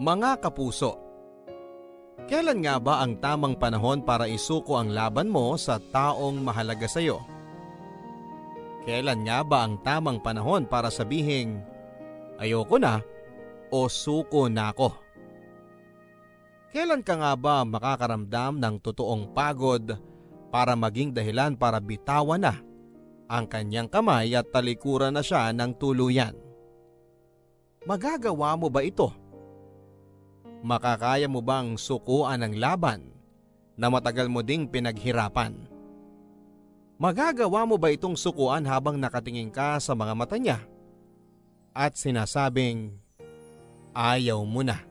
Mga kapuso, kailan nga ba ang tamang panahon para isuko ang laban mo sa taong mahalaga sa iyo? Kailan nga ba ang tamang panahon para sabihing, ayoko na o suko na ako? Kailan ka nga ba makakaramdam ng totoong pagod para maging dahilan para bitawan na ang kanyang kamay at talikuran na siya ng tuluyan? Magagawa mo ba ito? Makakaya mo bang sukuan ang laban na matagal mo ding pinaghirapan? Magagawa mo ba itong sukuan habang nakatingin ka sa mga mata niya at sinasabing ayaw mo na?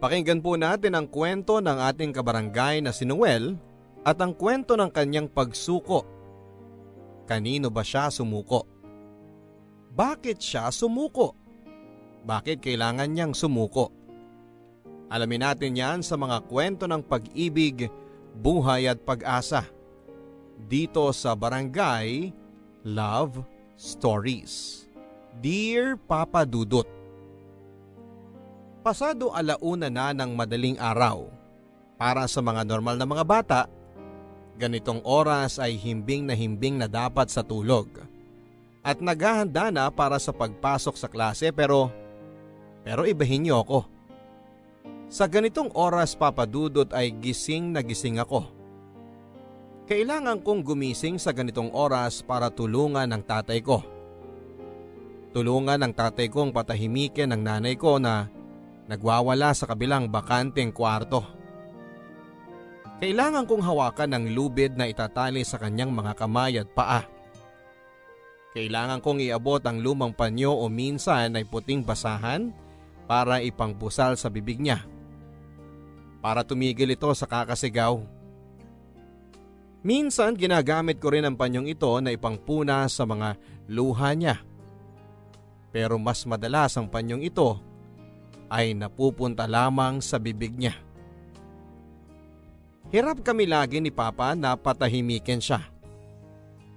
Pakinggan po natin ang kwento ng ating kabarangay na si Noel at ang kwento ng kanyang pagsuko. Kanino ba siya sumuko? Bakit siya sumuko? Bakit kailangan niyang sumuko? Alamin natin yan sa mga kwento ng pag-ibig, buhay at pag-asa. Dito sa Barangay Love Stories. Dear Papa Dudut, Pasado alauna na ng madaling araw. Para sa mga normal na mga bata, ganitong oras ay himbing na himbing na dapat sa tulog. At naghahanda na para sa pagpasok sa klase pero pero ibahin niyo ako. Sa ganitong oras papadudot ay gising na gising ako. Kailangan kong gumising sa ganitong oras para tulungan ng tatay ko. Tulungan ng tatay kong patahimikin ng nanay ko na nagwawala sa kabilang bakanteng kwarto. Kailangan kong hawakan ng lubid na itatali sa kanyang mga kamay at paa. Kailangan kong iabot ang lumang panyo o minsan ay puting basahan para ipangpusal sa bibig niya para tumigil ito sa kakasigaw. Minsan ginagamit ko rin ang panyong ito na ipangpuna sa mga luha niya. Pero mas madalas ang panyong ito ay napupunta lamang sa bibig niya. Hirap kami lagi ni Papa na patahimikin siya.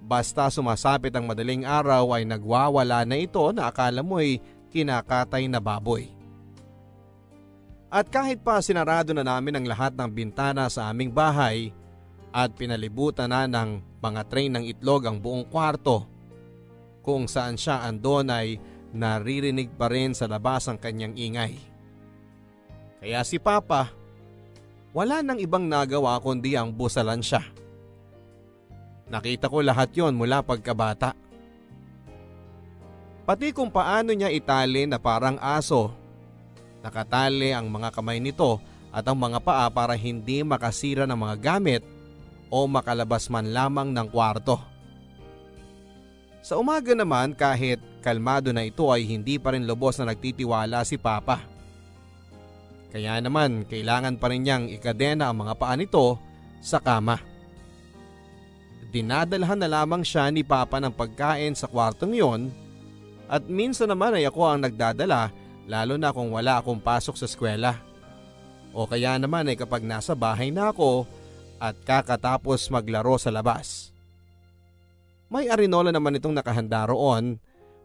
Basta sumasapit ang madaling araw ay nagwawala na ito na akala mo ay kinakatay na baboy. At kahit pa sinarado na namin ang lahat ng bintana sa aming bahay at pinalibutan na ng mga tray ng itlog ang buong kwarto, kung saan siya andon ay naririnig pa rin sa labas ang kanyang ingay. Kaya si Papa, wala nang ibang nagawa kundi ang busalan siya. Nakita ko lahat yon mula pagkabata. Pati kung paano niya itali na parang aso Nakatali ang mga kamay nito at ang mga paa para hindi makasira ng mga gamit o makalabas man lamang ng kwarto. Sa umaga naman kahit kalmado na ito ay hindi pa rin lubos na nagtitiwala si Papa. Kaya naman kailangan pa rin niyang ikadena ang mga paa nito sa kama. Dinadalhan na lamang siya ni Papa ng pagkain sa kwartong yon at minsan naman ay ako ang nagdadala lalo na kung wala akong pasok sa eskwela. O kaya naman ay kapag nasa bahay na ako at kakatapos maglaro sa labas. May arinola naman itong nakahanda roon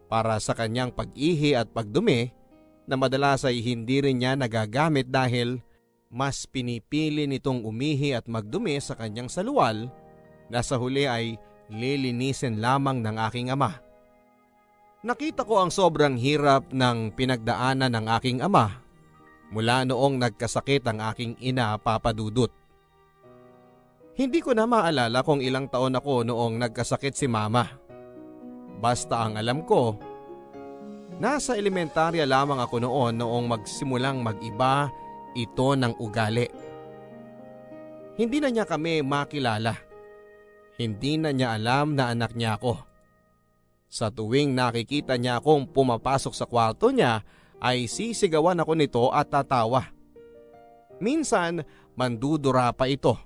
para sa kanyang pag-ihi at pagdumi na madalas ay hindi rin niya nagagamit dahil mas pinipili nitong umihi at magdumi sa kanyang saluwal na sa huli ay lilinisin lamang ng aking ama. Nakita ko ang sobrang hirap ng pinagdaanan ng aking ama mula noong nagkasakit ang aking ina papadudot. Hindi ko na maalala kung ilang taon ako noong nagkasakit si mama. Basta ang alam ko, nasa elementarya lamang ako noon noong magsimulang mag-iba ito ng ugali. Hindi na niya kami makilala. Hindi na niya alam na anak niya ako. Sa tuwing nakikita niya akong pumapasok sa kwarto niya ay sisigawan ako nito at tatawa. Minsan mandudura pa ito.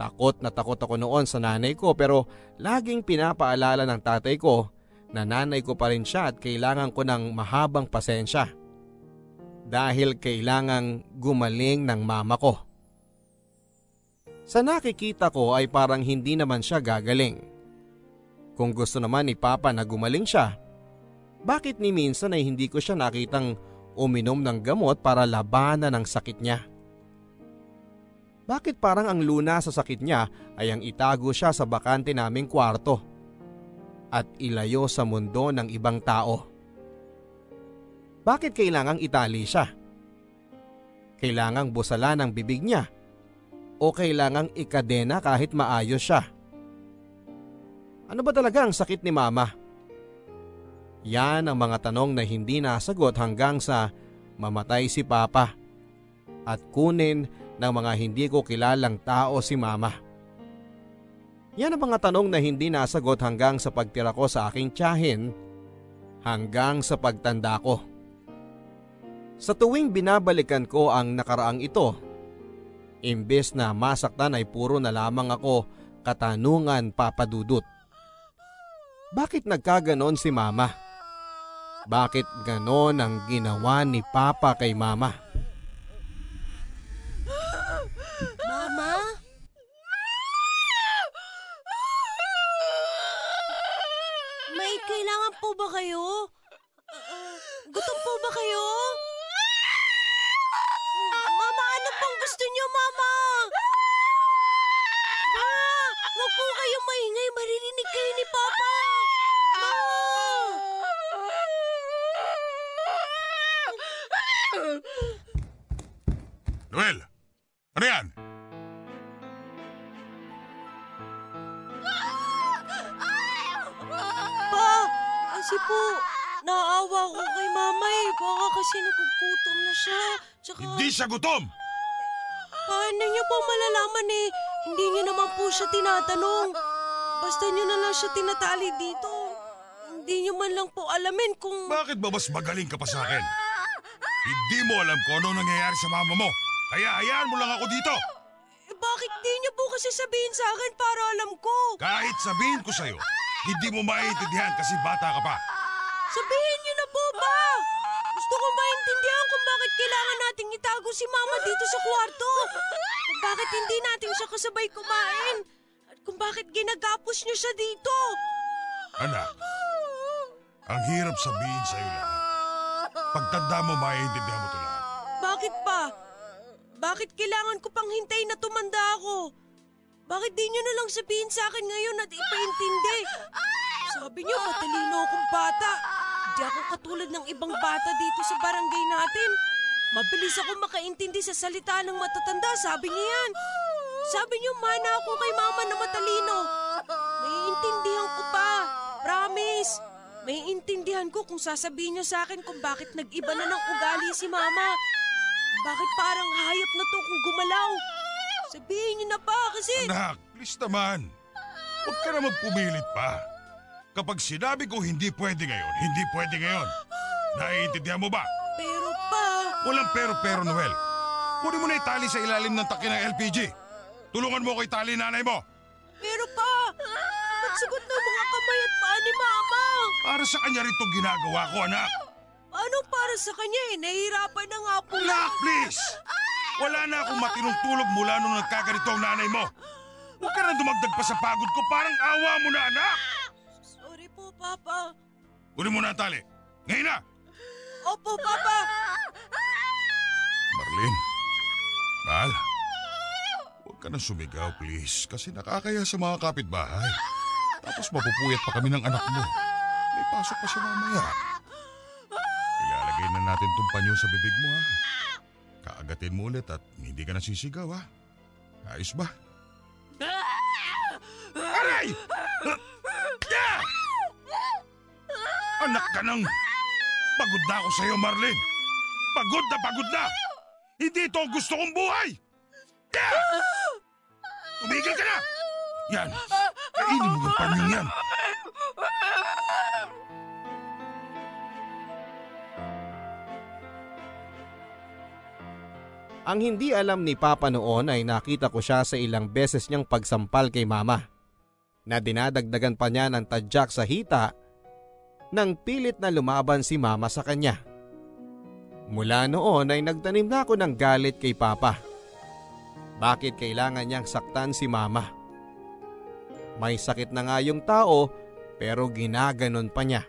Takot na takot ako noon sa nanay ko pero laging pinapaalala ng tatay ko na nanay ko pa rin siya at kailangan ko ng mahabang pasensya. Dahil kailangang gumaling ng mama ko. Sa nakikita ko ay parang hindi naman siya gagaling. Kung gusto naman ni Papa na gumaling siya, bakit ni minsan ay hindi ko siya nakitang uminom ng gamot para labanan ang sakit niya. Bakit parang ang luna sa sakit niya ay ang itago siya sa bakante naming kwarto at ilayo sa mundo ng ibang tao? Bakit kailangang itali siya? Kailangang busalan ang bibig niya o kailangang ikadena kahit maayos siya? Ano ba talaga ang sakit ni mama? Yan ang mga tanong na hindi nasagot hanggang sa mamatay si papa at kunin ng mga hindi ko kilalang tao si mama. Yan ang mga tanong na hindi nasagot hanggang sa pagtira ko sa aking tiyahin hanggang sa pagtanda ko. Sa tuwing binabalikan ko ang nakaraang ito, imbes na masaktan ay puro na lamang ako katanungan papadudot. Bakit nagkaganon si mama? Bakit ganon ang ginawa ni papa kay mama? Mama? May kailangan po ba kayo? Gutom po ba kayo? Mama, ano pang gusto niyo, Mama? Ma, huwag po kayong maingay. Maririnig kayo ni Papa. Ma! Noel! Ano yan? Pa, kasi po, naawa ko kay Mama eh. Baka kasi nagugutom na siya. Tsaka, Hindi siya gutom! paano niyo po malalaman eh? Hindi niyo naman po siya tinatanong. Basta niyo na lang siya tinatali dito. Hindi niyo man lang po alamin kung... Bakit ba mas magaling ka pa sa akin? Hindi mo alam kung ano nangyayari sa mama mo. Kaya hayaan mo lang ako dito. Eh, bakit di niyo po kasi sabihin sa akin para alam ko? Kahit sabihin ko sa'yo, hindi mo maiintindihan kasi bata ka pa. Sabihin niyo na po ba? Gusto ko maintindihan kung bakit kailangan nating itago si Mama dito sa kwarto. Kung bakit hindi natin siya kasabay kumain. At kung bakit ginagapos niyo siya dito. Anak, ang hirap sabihin sa'yo lahat. Pagtanda mo, maiintindihan mo ito lahat. Bakit pa? Bakit kailangan ko pang hintayin na tumanda ako? Bakit di niyo na lang sabihin sa akin ngayon at ipaintindi? Sabi niyo, matalino akong bata. Hindi ako katulad ng ibang bata dito sa barangay natin. Mabilis ako makaintindi sa salita ng matatanda, sabi niya yan. Sabi niyo, mana ako kay mama na matalino. Naiintindihan ko pa. Promise. May intindihan ko kung sasabihin niyo sa akin kung bakit nag-iba na ng ugali si mama. Bakit parang hayop na to kung gumalaw? Sabihin niyo na pa kasi... Anak, please naman. Huwag ka na magpumilit pa. Kapag sinabi ko hindi pwede ngayon, hindi pwede ngayon. Naiintindihan mo ba? Pero pa... Walang pero-pero, Noel. Kunin mo na itali sa ilalim ng taki ng LPG. Tulungan mo ko itali nanay mo. Pero pa... Magsugot ng mga kamay at paa ni mama. Para sa kanya rin itong ginagawa ko, anak. Anong para sa kanya eh? Nahihirapan na nga po. Anak, please! Wala na akong matinong tulog mula nung nagkaganito ang nanay mo. Huwag ka na dumagdag pa sa pagod ko. Parang awa mo na, anak! Sorry po, Papa. Kunin mo na ang tali. Ngayon na! Opo, Papa. Marlene, mahal. Huwag ka na sumigaw, please. Kasi nakakaya sa mga kapitbahay. Tapos mapupuyat pa kami ng anak mo. May pasok pa siya mamaya. Ilalagay na natin tong panyo sa bibig mo, ha? Kaagatin mo ulit at hindi ka nasisigaw, ha? Ayos ba? Aray! Ah! Anak ka nang... Pagod na ako sa'yo, Marlene. Pagod na pagod na! Hindi ito ang gusto kong buhay! Ah! Tumigil ka na! Yan! Kainin mo yung panyong yan! Ang hindi alam ni Papa noon ay nakita ko siya sa ilang beses niyang pagsampal kay Mama na dinadagdagan pa niya ng tadyak sa hita nang pilit na lumaban si Mama sa kanya. Mula noon ay nagtanim na ako ng galit kay Papa. Bakit kailangan niyang saktan si Mama? May sakit na nga yung tao pero ginaganon pa niya.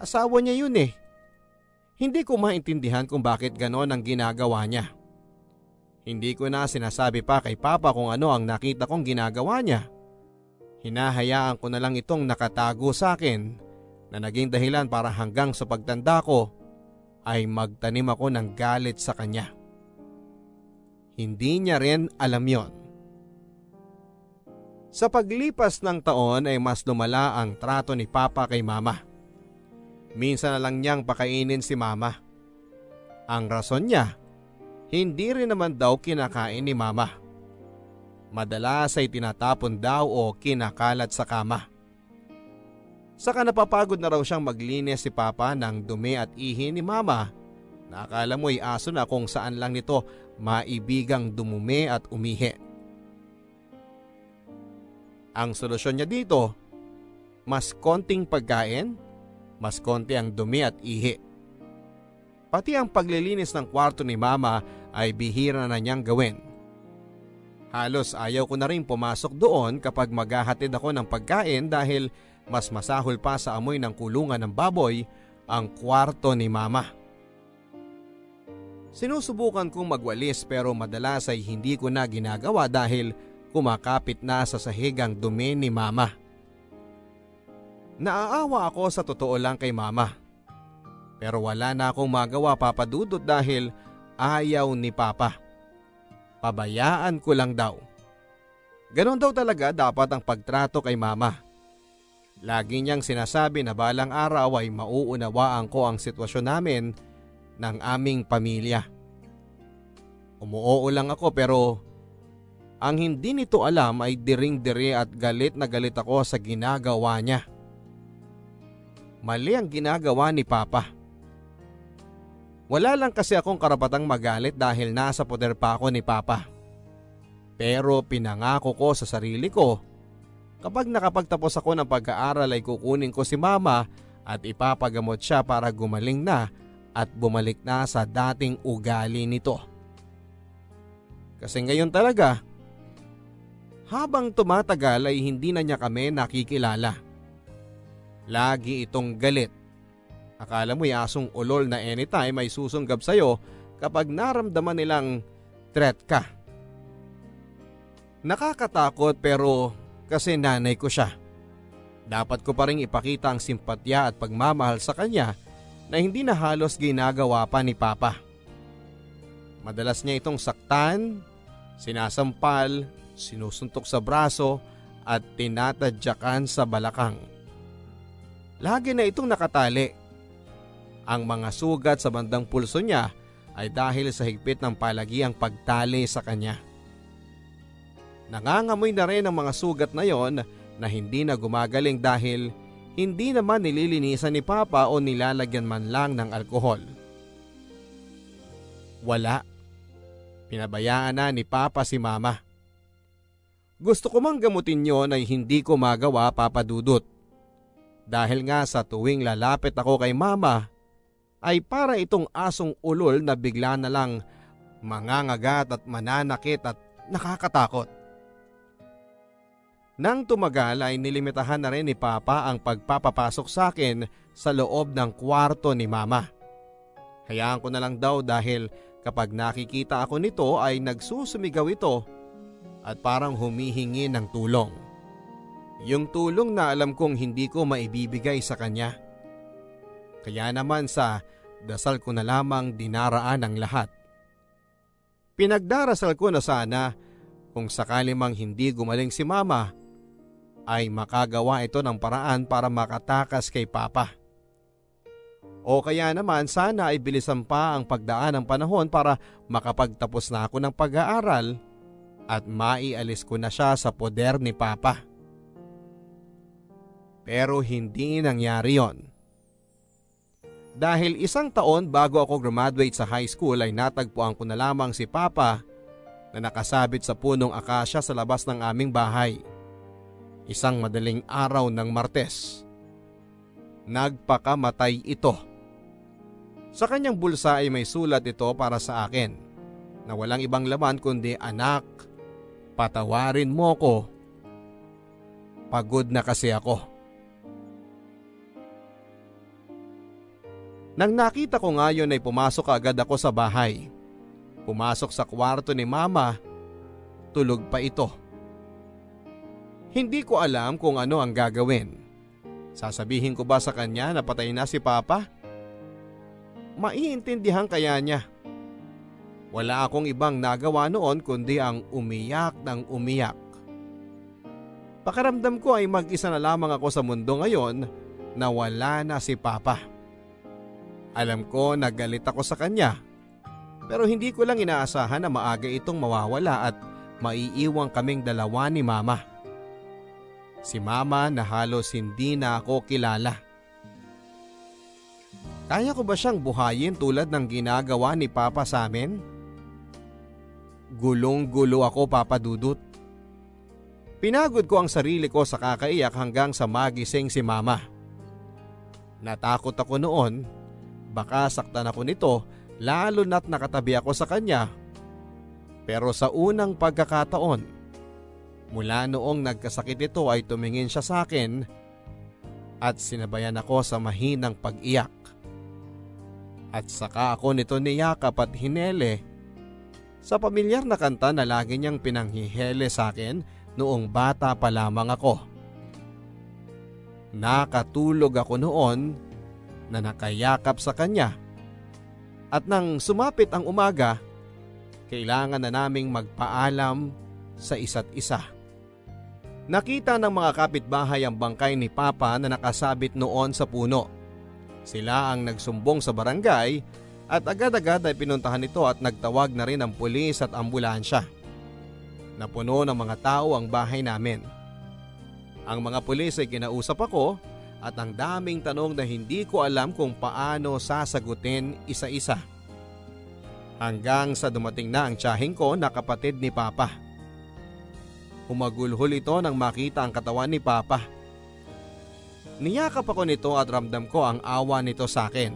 Asawa niya yun eh. Hindi ko maintindihan kung bakit ganon ang ginagawa niya. Hindi ko na sinasabi pa kay Papa kung ano ang nakita kong ginagawa niya. Hinahayaan ko na lang itong nakatago sa akin na naging dahilan para hanggang sa pagtanda ko ay magtanim ako ng galit sa kanya. Hindi niya rin alam yon. Sa paglipas ng taon ay mas lumala ang trato ni Papa kay Mama. Minsan na lang niyang pakainin si Mama. Ang rason niya, hindi rin naman daw kinakain ni Mama. Madalas ay tinatapon daw o kinakalat sa kama. Saka napapagod na raw siyang maglinis si Papa ng dumi at ihi ni Mama na akala mo'y aso na kung saan lang nito maibigang dumumi at umihi. Ang solusyon niya dito, mas konting pagkain, mas konti ang dumi at ihi. Pati ang paglilinis ng kwarto ni mama ay bihira na niyang gawin. Halos ayaw ko na rin pumasok doon kapag maghahatid ako ng pagkain dahil mas masahol pa sa amoy ng kulungan ng baboy ang kwarto ni mama. Sinusubukan kong magwalis pero madalas ay hindi ko na ginagawa dahil kumakapit na sa sahigang dumi ni mama. Naaawa ako sa totoo lang kay mama. Pero wala na akong magawa papadudot dahil ayaw ni papa. Pabayaan ko lang daw. Ganon daw talaga dapat ang pagtrato kay mama. Lagi niyang sinasabi na balang araw ay mauunawaan ko ang sitwasyon namin ng aming pamilya. Umuoo lang ako pero ang hindi nito alam ay diring-diri at galit na galit ako sa ginagawa niya. Mali ang ginagawa ni Papa. Wala lang kasi akong karapatang magalit dahil nasa poder pa ako ni Papa. Pero pinangako ko sa sarili ko, kapag nakapagtapos ako ng pag-aaral ay kukunin ko si Mama at ipapagamot siya para gumaling na at bumalik na sa dating ugali nito. Kasi ngayon talaga, habang tumatagal ay hindi na niya kami nakikilala. Lagi itong galit. Akala mo'y asong ulol na anytime ay susunggab sa'yo kapag naramdaman nilang threat ka. Nakakatakot pero kasi nanay ko siya. Dapat ko pa rin ipakita ang simpatya at pagmamahal sa kanya na hindi na halos ginagawa pa ni Papa. Madalas niya itong saktan, sinasampal, sinusuntok sa braso at tinatadyakan sa balakang. Lagi na itong nakatali. Ang mga sugat sa bandang pulso niya ay dahil sa higpit ng palagiang pagtali sa kanya. Nangangamoy na rin ang mga sugat na yon na hindi na gumagaling dahil hindi naman nililinisan ni Papa o nilalagyan man lang ng alkohol. Wala. Pinabayaan na ni Papa si Mama. Gusto ko mang gamutin yon ay hindi ko magawa papadudot. Dahil nga sa tuwing lalapit ako kay Mama ay para itong asong ulol na bigla na lang mangangagat at mananakit at nakakatakot. Nang tumagal ay nilimitahan na rin ni Papa ang pagpapapasok sa akin sa loob ng kwarto ni Mama. Hayaan ko na lang daw dahil kapag nakikita ako nito ay nagsusumigaw ito at parang humihingi ng tulong. Yung tulong na alam kong hindi ko maibibigay sa kanya. Kaya naman sa dasal ko na lamang dinaraan ang lahat. Pinagdarasal ko na sana kung sakali mang hindi gumaling si mama ay makagawa ito ng paraan para makatakas kay Papa. O kaya naman sana ay bilisan pa ang pagdaan ng panahon para makapagtapos na ako ng pag-aaral at maialis ko na siya sa poder ni Papa. Pero hindi nangyari yon. Dahil isang taon bago ako graduate sa high school ay natagpuan ko na lamang si Papa na nakasabit sa punong akasya sa labas ng aming bahay isang madaling araw ng Martes. Nagpakamatay ito. Sa kanyang bulsa ay may sulat ito para sa akin na walang ibang laman kundi anak, patawarin mo ko. Pagod na kasi ako. Nang nakita ko nga yun ay pumasok agad ako sa bahay. Pumasok sa kwarto ni mama, tulog pa ito. Hindi ko alam kung ano ang gagawin. Sasabihin ko ba sa kanya na patay na si Papa? Maiintindihan kaya niya. Wala akong ibang nagawa noon kundi ang umiyak ng umiyak. Pakaramdam ko ay mag-isa na lamang ako sa mundo ngayon na wala na si Papa. Alam ko nagalit ako sa kanya pero hindi ko lang inaasahan na maaga itong mawawala at maiiwang kaming dalawa ni Mama. Si Mama na halos hindi na ako kilala. Kaya ko ba siyang buhayin tulad ng ginagawa ni Papa sa amin? Gulong-gulo ako papadudot. Pinagod ko ang sarili ko sa kakaiyak hanggang sa magising si mama. Natakot ako noon, baka saktan ako nito lalo na't nakatabi ako sa kanya. Pero sa unang pagkakataon, mula noong nagkasakit ito ay tumingin siya sa akin at sinabayan ako sa mahinang pag-iyak. At saka ako nito niyakap at hinele sa pamilyar na kanta na lagi niyang pinanghihele sa akin noong bata pa lamang ako. Nakatulog ako noon na nakayakap sa kanya at nang sumapit ang umaga, kailangan na naming magpaalam sa isa't isa. Nakita ng mga kapitbahay ang bangkay ni Papa na nakasabit noon sa puno. Sila ang nagsumbong sa barangay at agad-agad ay pinuntahan ito at nagtawag na rin ang pulis at ambulansya. Napuno ng mga tao ang bahay namin. Ang mga pulis ay kinausap ako at ang daming tanong na hindi ko alam kung paano sasagutin isa-isa. Hanggang sa dumating na ang tiyahing ko na kapatid ni Papa. Humagulhol ito nang makita ang katawan ni Papa. Niyakap ako nito at ramdam ko ang awa nito sa akin.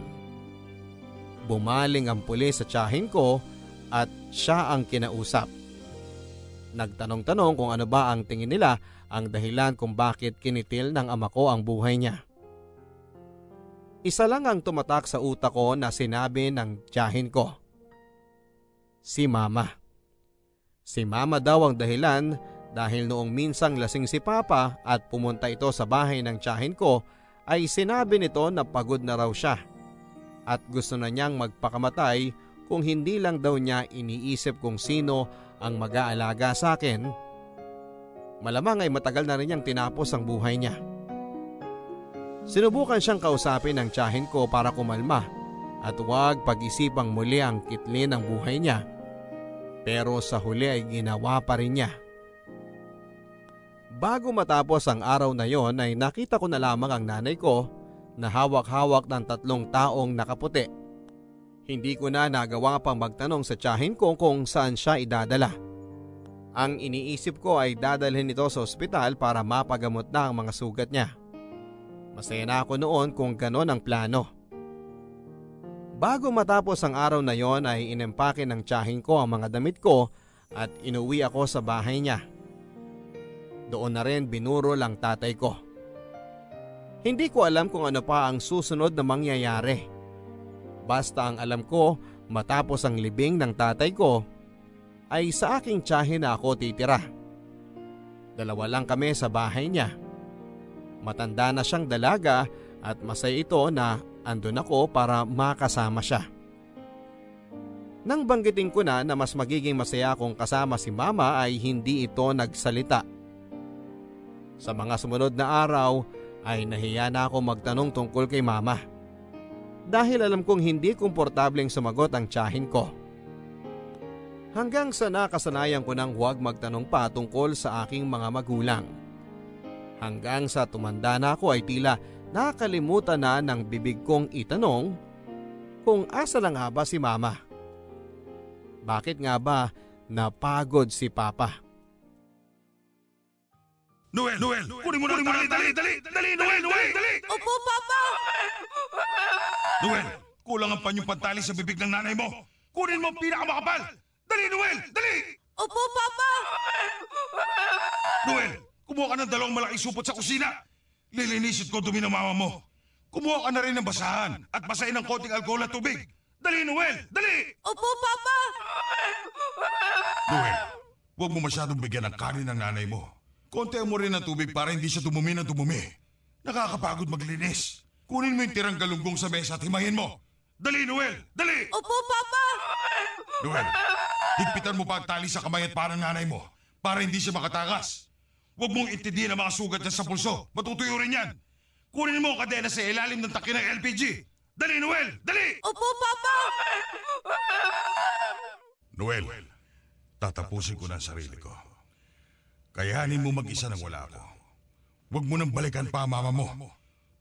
Bumaling ang pulis sa tiyahin ko at siya ang kinausap. Nagtanong-tanong kung ano ba ang tingin nila ang dahilan kung bakit kinitil ng ama ko ang buhay niya. Isa lang ang tumatak sa utak ko na sinabi ng tiyahin ko. Si mama. Si mama daw ang dahilan dahil noong minsang lasing si papa at pumunta ito sa bahay ng tiyahin ko ay sinabi nito na pagod na raw siya at gusto na niyang magpakamatay kung hindi lang daw niya iniisip kung sino ang mag-aalaga sa akin. Malamang ay matagal na rin niyang tinapos ang buhay niya. Sinubukan siyang kausapin ng tiyahin ko para kumalma at huwag pag-isipang muli ang kitlin ng buhay niya. Pero sa huli ay ginawa pa rin niya. Bago matapos ang araw na yon ay nakita ko na lamang ang nanay ko na hawak-hawak ng tatlong taong nakaputi. Hindi ko na nagawa pang magtanong sa tiyahin ko kung saan siya idadala. Ang iniisip ko ay dadalhin ito sa ospital para mapagamot na ang mga sugat niya. Masaya na ako noon kung ganon ang plano. Bago matapos ang araw na yon ay inempake ng tiyahin ko ang mga damit ko at inuwi ako sa bahay niya. Doon na rin binuro lang tatay ko. Hindi ko alam kung ano pa ang susunod na mangyayari. Basta ang alam ko matapos ang libing ng tatay ko ay sa aking tiyahin na ako titira. Dalawa lang kami sa bahay niya. Matanda na siyang dalaga at masaya ito na andun ako para makasama siya. Nang banggitin ko na na mas magiging masaya kung kasama si mama ay hindi ito nagsalita. Sa mga sumunod na araw ay nahiya na ako magtanong tungkol kay mama. Dahil alam kong hindi komportableng sumagot ang tiyahin ko. Hanggang sa nakasanayan ko nang huwag magtanong pa tungkol sa aking mga magulang. Hanggang sa tumanda na ako ay tila nakalimutan na ng bibig kong itanong kung asa lang nga ba si mama. Bakit nga ba napagod si papa? Noel! Noel! Kunin mo na ang tali! Dali! Dali! Dali! Noel! Noel! Dali! Opo, Papa! Noel! Kulang ang panyong pantali sa bibig ng nanay mo! Kunin mo ang pinakamakapal! Dali, Noel! Dali! Opo, Papa! Noel! Kumuha ka ng dalawang malaking supot sa kusina! Lilinisit ko dumi ng mama mo! Kumuha ka na rin ng basahan at basahin ng konting alcohol at tubig. Dali, Noel! Dali! Opo, Papa! Noel, huwag mo masyadong bigyan ng kanin ng nanay mo. Kontihan mo rin ng tubig para hindi siya tumumi ng tumumi. Nakakapagod maglinis. Kunin mo yung tirang galunggong sa mesa at himayin mo. Dali, Noel! Dali! Opo, Papa! Noel, higpitan mo pa ang tali sa kamay at parang nanay mo para hindi siya makatakas. Huwag mong intindihin ang mga sugat niya sa pulso. Matutuyo rin yan. Kunin mo ang kadena sa ilalim ng takin ng LPG. Dali, Noel! Dali! Opo, Papa! Noel, tatapusin ko na ang sarili ko. Kayanin mo mag-isa nang wala ako. Huwag mo nang balikan pa mama mo.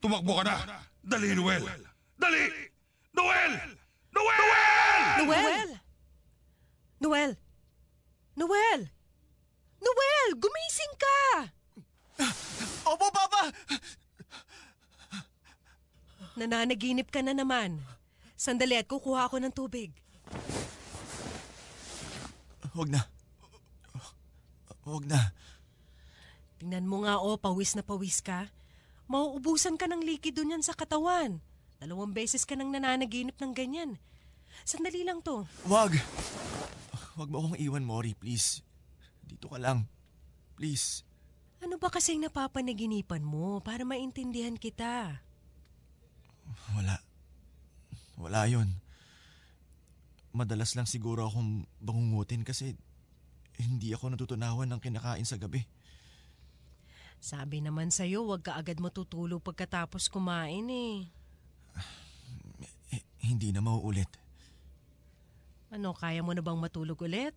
Tumakbo ka na! Dali, Noel! Dali! Noel! Noel! Noel! Noel! Noel! Noel! Gumising ka! Opo, Papa! Nananaginip ka na naman. Sandali at kukuha ako ng tubig. Huwag na. Huwag na. Tingnan mo nga oh, pawis na pawis ka. Mauubusan ka ng likido niyan sa katawan. Dalawang beses ka nang nananaginip ng ganyan. Sandali lang to. Huwag! Huwag mo akong iwan, Mori, please. Dito ka lang. Please. Ano ba kasing napapanaginipan mo para maintindihan kita? Wala. Wala yun. Madalas lang siguro akong bangungutin kasi hindi ako natutunawan ng kinakain sa gabi. Sabi naman sa'yo, huwag ka agad matutulog pagkatapos kumain eh. Eh, hindi na mauulit. Ano, kaya mo na bang matulog ulit?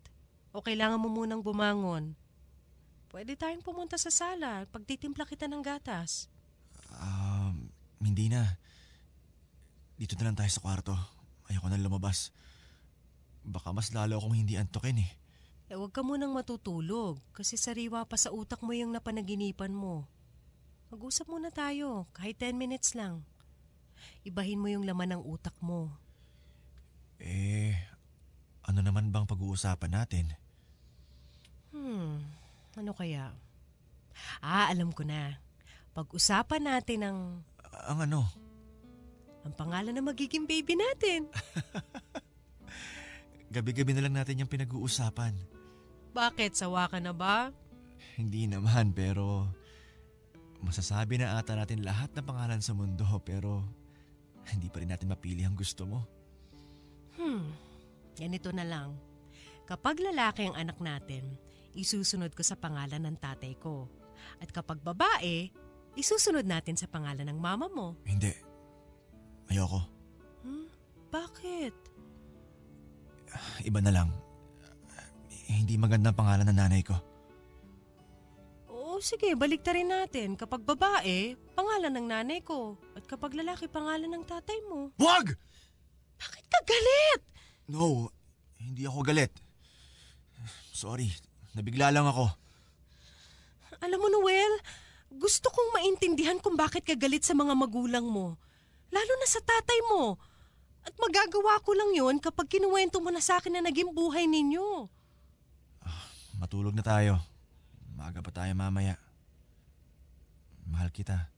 O kailangan mo munang bumangon? Pwede tayong pumunta sa sala, pagtitimpla kita ng gatas. Um, hindi na. Dito na lang tayo sa kwarto. Ayoko na lumabas. Baka mas lalo akong hindi antokin eh. Eh huwag ka munang matutulog kasi sariwa pa sa utak mo yung napanaginipan mo. Mag-usap muna tayo, kahit 10 minutes lang. Ibahin mo yung laman ng utak mo. Eh, ano naman bang pag-uusapan natin? Hmm, ano kaya? Ah, alam ko na. Pag-usapan natin ang, Ang ano? ang pangalan na magiging baby natin. Gabi-gabi na lang natin yung pinag-uusapan. Bakit? Sawa ka na ba? Hindi naman, pero masasabi na ata natin lahat ng pangalan sa mundo pero hindi pa rin natin mapili ang gusto mo. Hmm, ganito na lang. Kapag lalaki ang anak natin, isusunod ko sa pangalan ng tatay ko. At kapag babae, isusunod natin sa pangalan ng mama mo. Hindi. Ayoko. Hmm? Bakit? Iba na lang. Hindi maganda ang pangalan ng nanay ko. Oo, sige, balik rin natin. Kapag babae, pangalan ng nanay ko. At kapag lalaki, pangalan ng tatay mo. Wag! Bakit ka galit? No, hindi ako galit. Sorry, nabigla lang ako. Alam mo, Noel, gusto kong maintindihan kung bakit ka galit sa mga magulang mo. Lalo na sa tatay mo. At magagawa ko lang yon kapag kinuwento mo na sa akin na naging buhay ninyo. Matulog na tayo. Maaga pa tayo mamaya. Mahal kita.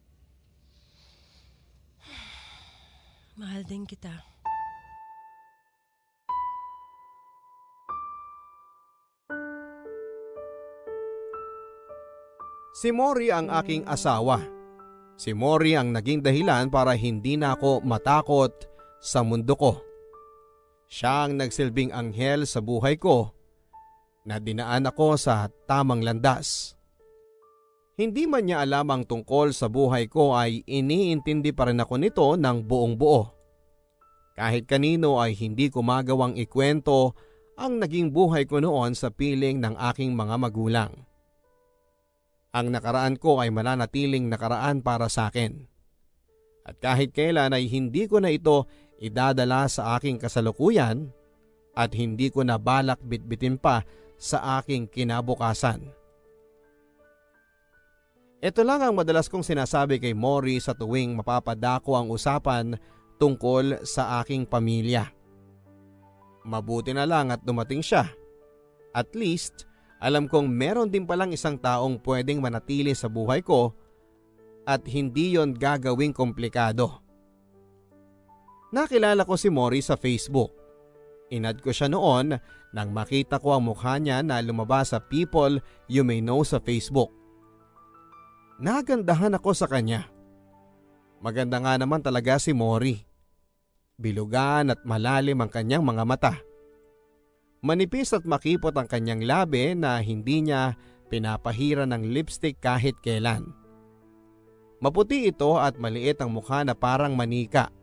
Mahal din kita. Si Mori ang aking asawa. Si Mori ang naging dahilan para hindi na ako matakot sa mundo ko. Siya ang nagsilbing anghel sa buhay ko na dinaan ako sa tamang landas. Hindi man niya alam ang tungkol sa buhay ko ay iniintindi pa rin ako nito ng buong buo. Kahit kanino ay hindi ko magawang ikwento ang naging buhay ko noon sa piling ng aking mga magulang. Ang nakaraan ko ay mananatiling nakaraan para sa akin. At kahit kailan ay hindi ko na ito idadala sa aking kasalukuyan at hindi ko na balak bitbitin pa sa aking kinabukasan. Ito lang ang madalas kong sinasabi kay Mori sa tuwing mapapadako ang usapan tungkol sa aking pamilya. Mabuti na lang at dumating siya. At least, alam kong meron din palang isang taong pwedeng manatili sa buhay ko at hindi yon gagawing komplikado. Nakilala ko si Mori sa Facebook. Inad ko siya noon nang makita ko ang mukha niya na lumabas sa People You May Know sa Facebook. Nagandahan ako sa kanya. Maganda nga naman talaga si Mori. Bilugan at malalim ang kanyang mga mata. Manipis at makipot ang kanyang labi na hindi niya pinapahira ng lipstick kahit kailan. Maputi ito at maliit ang mukha na parang manika.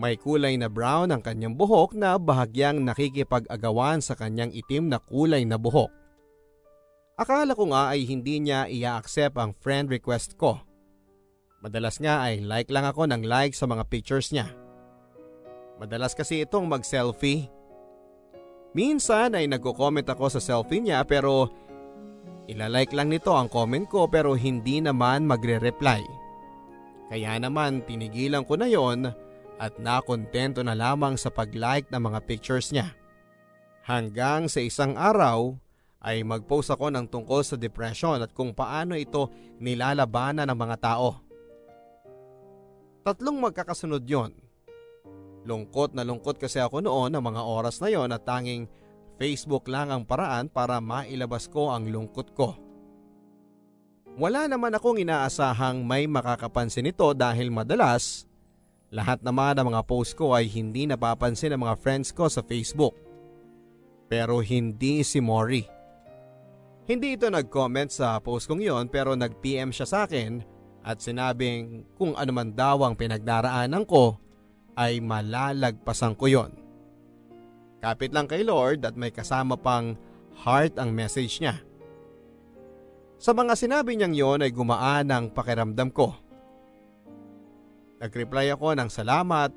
May kulay na brown ang kanyang buhok na bahagyang nakikipag-agawan sa kanyang itim na kulay na buhok. Akala ko nga ay hindi niya i-accept ang friend request ko. Madalas nga ay like lang ako ng like sa mga pictures niya. Madalas kasi itong mag-selfie. Minsan ay nagko-comment ako sa selfie niya pero ilalike lang nito ang comment ko pero hindi naman magre-reply. Kaya naman tinigilan ko na yon at nakontento na lamang sa pag-like ng mga pictures niya. Hanggang sa isang araw ay mag-post ako ng tungkol sa depression at kung paano ito nilalabanan ng mga tao. Tatlong magkakasunod yon Lungkot na lungkot kasi ako noon ng mga oras na yon at tanging Facebook lang ang paraan para mailabas ko ang lungkot ko. Wala naman akong inaasahang may makakapansin ito dahil madalas lahat naman ng mga post ko ay hindi napapansin ng mga friends ko sa Facebook. Pero hindi si Mori. Hindi ito nag-comment sa post kong yon pero nag-PM siya sa akin at sinabing kung ano man daw ang pinagdaraanan ko ay malalagpasan ko yon. Kapit lang kay Lord at may kasama pang heart ang message niya. Sa mga sinabi niyang yon ay gumaan ang pakiramdam ko. Nag-reply ako ng salamat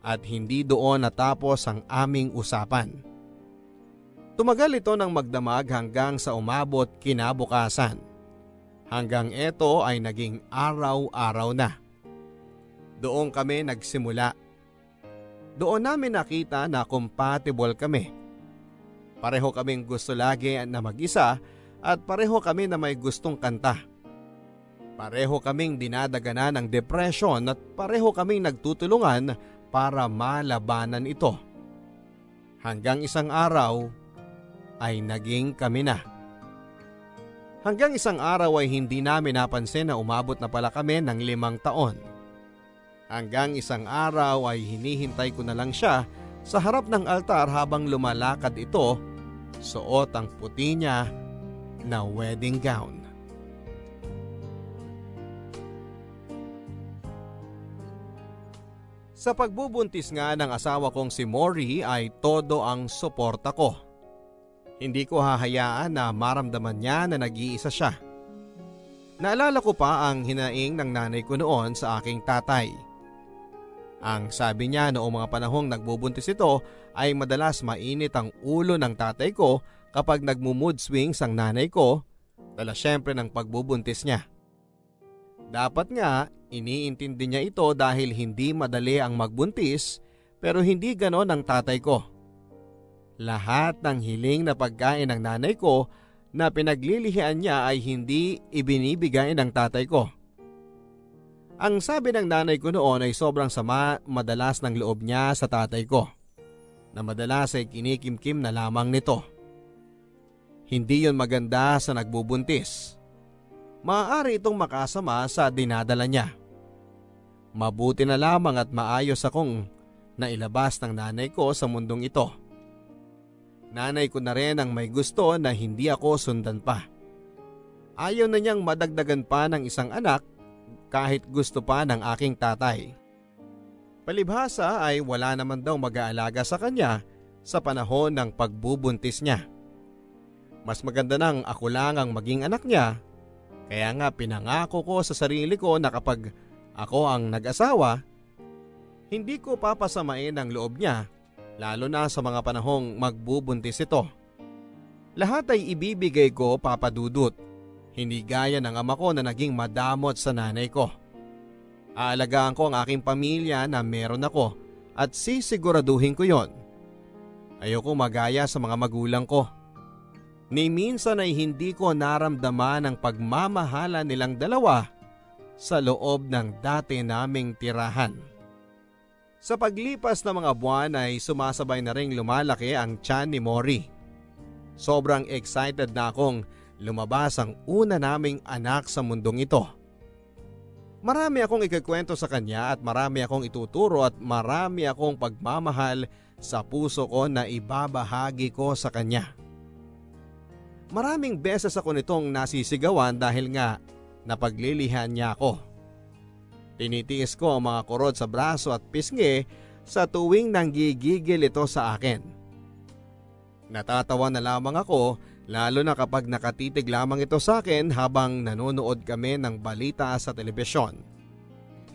at hindi doon natapos ang aming usapan. Tumagal ito ng magdamag hanggang sa umabot kinabukasan. Hanggang ito ay naging araw-araw na. Doon kami nagsimula doon namin nakita na compatible kami. Pareho kaming gusto lagi na mag-isa at pareho kami na may gustong kanta. Pareho kaming dinadagana ng depression at pareho kaming nagtutulungan para malabanan ito. Hanggang isang araw ay naging kami na. Hanggang isang araw ay hindi namin napansin na umabot na pala kami ng limang taon. Hanggang isang araw ay hinihintay ko na lang siya sa harap ng altar habang lumalakad ito, suot ang puti niya na wedding gown. Sa pagbubuntis nga ng asawa kong si Mori ay todo ang suporta ko. Hindi ko hahayaan na maramdaman niya na nag-iisa siya. Naalala ko pa ang hinaing ng nanay ko noon sa aking tatay. Ang sabi niya noong mga panahong nagbubuntis ito ay madalas mainit ang ulo ng tatay ko kapag nagmumood swings ang nanay ko dala syempre ng pagbubuntis niya. Dapat nga iniintindi niya ito dahil hindi madali ang magbuntis pero hindi ganon ang tatay ko. Lahat ng hiling na pagkain ng nanay ko na pinaglilihian niya ay hindi ibinibigay ng tatay ko. Ang sabi ng nanay ko noon ay sobrang sama madalas ng loob niya sa tatay ko. Na madalas ay kinikimkim na lamang nito. Hindi yon maganda sa nagbubuntis. Maaari itong makasama sa dinadala niya. Mabuti na lamang at maayos akong nailabas ng nanay ko sa mundong ito. Nanay ko na rin ang may gusto na hindi ako sundan pa. Ayaw na niyang madagdagan pa ng isang anak kahit gusto pa ng aking tatay. Palibhasa ay wala naman daw mag-aalaga sa kanya sa panahon ng pagbubuntis niya. Mas maganda nang ako lang ang maging anak niya kaya nga pinangako ko sa sarili ko na kapag ako ang nag-asawa, hindi ko papasamain ang loob niya lalo na sa mga panahong magbubuntis ito. Lahat ay ibibigay ko papadudot hindi gaya ng ama ko na naging madamot sa nanay ko. Aalagaan ko ang aking pamilya na meron ako at sisiguraduhin ko yon. Ayoko magaya sa mga magulang ko. Ni minsan ay hindi ko naramdaman ang pagmamahala nilang dalawa sa loob ng dati naming tirahan. Sa paglipas ng mga buwan ay sumasabay na ring lumalaki ang tiyan ni Mori. Sobrang excited na akong lumabas ang una naming anak sa mundong ito. Marami akong ikikwento sa kanya at marami akong ituturo at marami akong pagmamahal sa puso ko na ibabahagi ko sa kanya. Maraming beses ako nitong nasisigawan dahil nga napaglilihan niya ako. Tinitiis ko ang mga kurot sa braso at pisngi sa tuwing nanggigigil ito sa akin. Natatawa na lamang ako lalo na kapag nakatitig lamang ito sa akin habang nanonood kami ng balita sa telebisyon.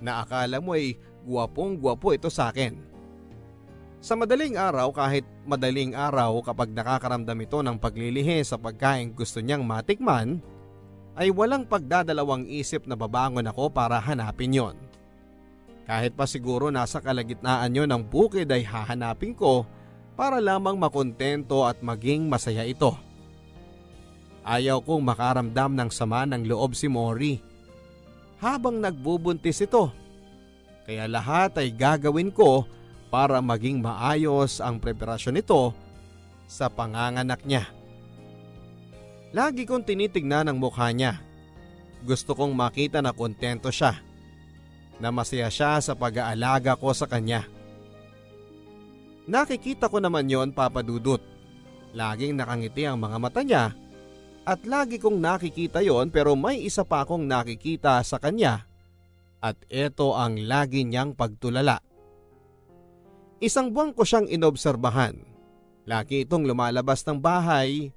Na akala mo ay guwapong guwapo ito sa akin. Sa madaling araw kahit madaling araw kapag nakakaramdam ito ng paglilihi sa pagkain gusto niyang matikman, ay walang pagdadalawang isip na babangon ako para hanapin yon. Kahit pa siguro nasa kalagitnaan yon ng bukid ay hahanapin ko para lamang makontento at maging masaya ito. Ayaw kong makaramdam ng sama ng loob si Mori habang nagbubuntis ito. Kaya lahat ay gagawin ko para maging maayos ang preparasyon nito sa panganganak niya. Lagi kong tinitignan ang mukha niya. Gusto kong makita na kontento siya. Na masaya siya sa pag-aalaga ko sa kanya. Nakikita ko naman yon papadudot. Laging nakangiti ang mga mata niya at lagi kong nakikita yon pero may isa pa akong nakikita sa kanya at ito ang lagi niyang pagtulala. Isang buwan ko siyang inobserbahan. Lagi itong lumalabas ng bahay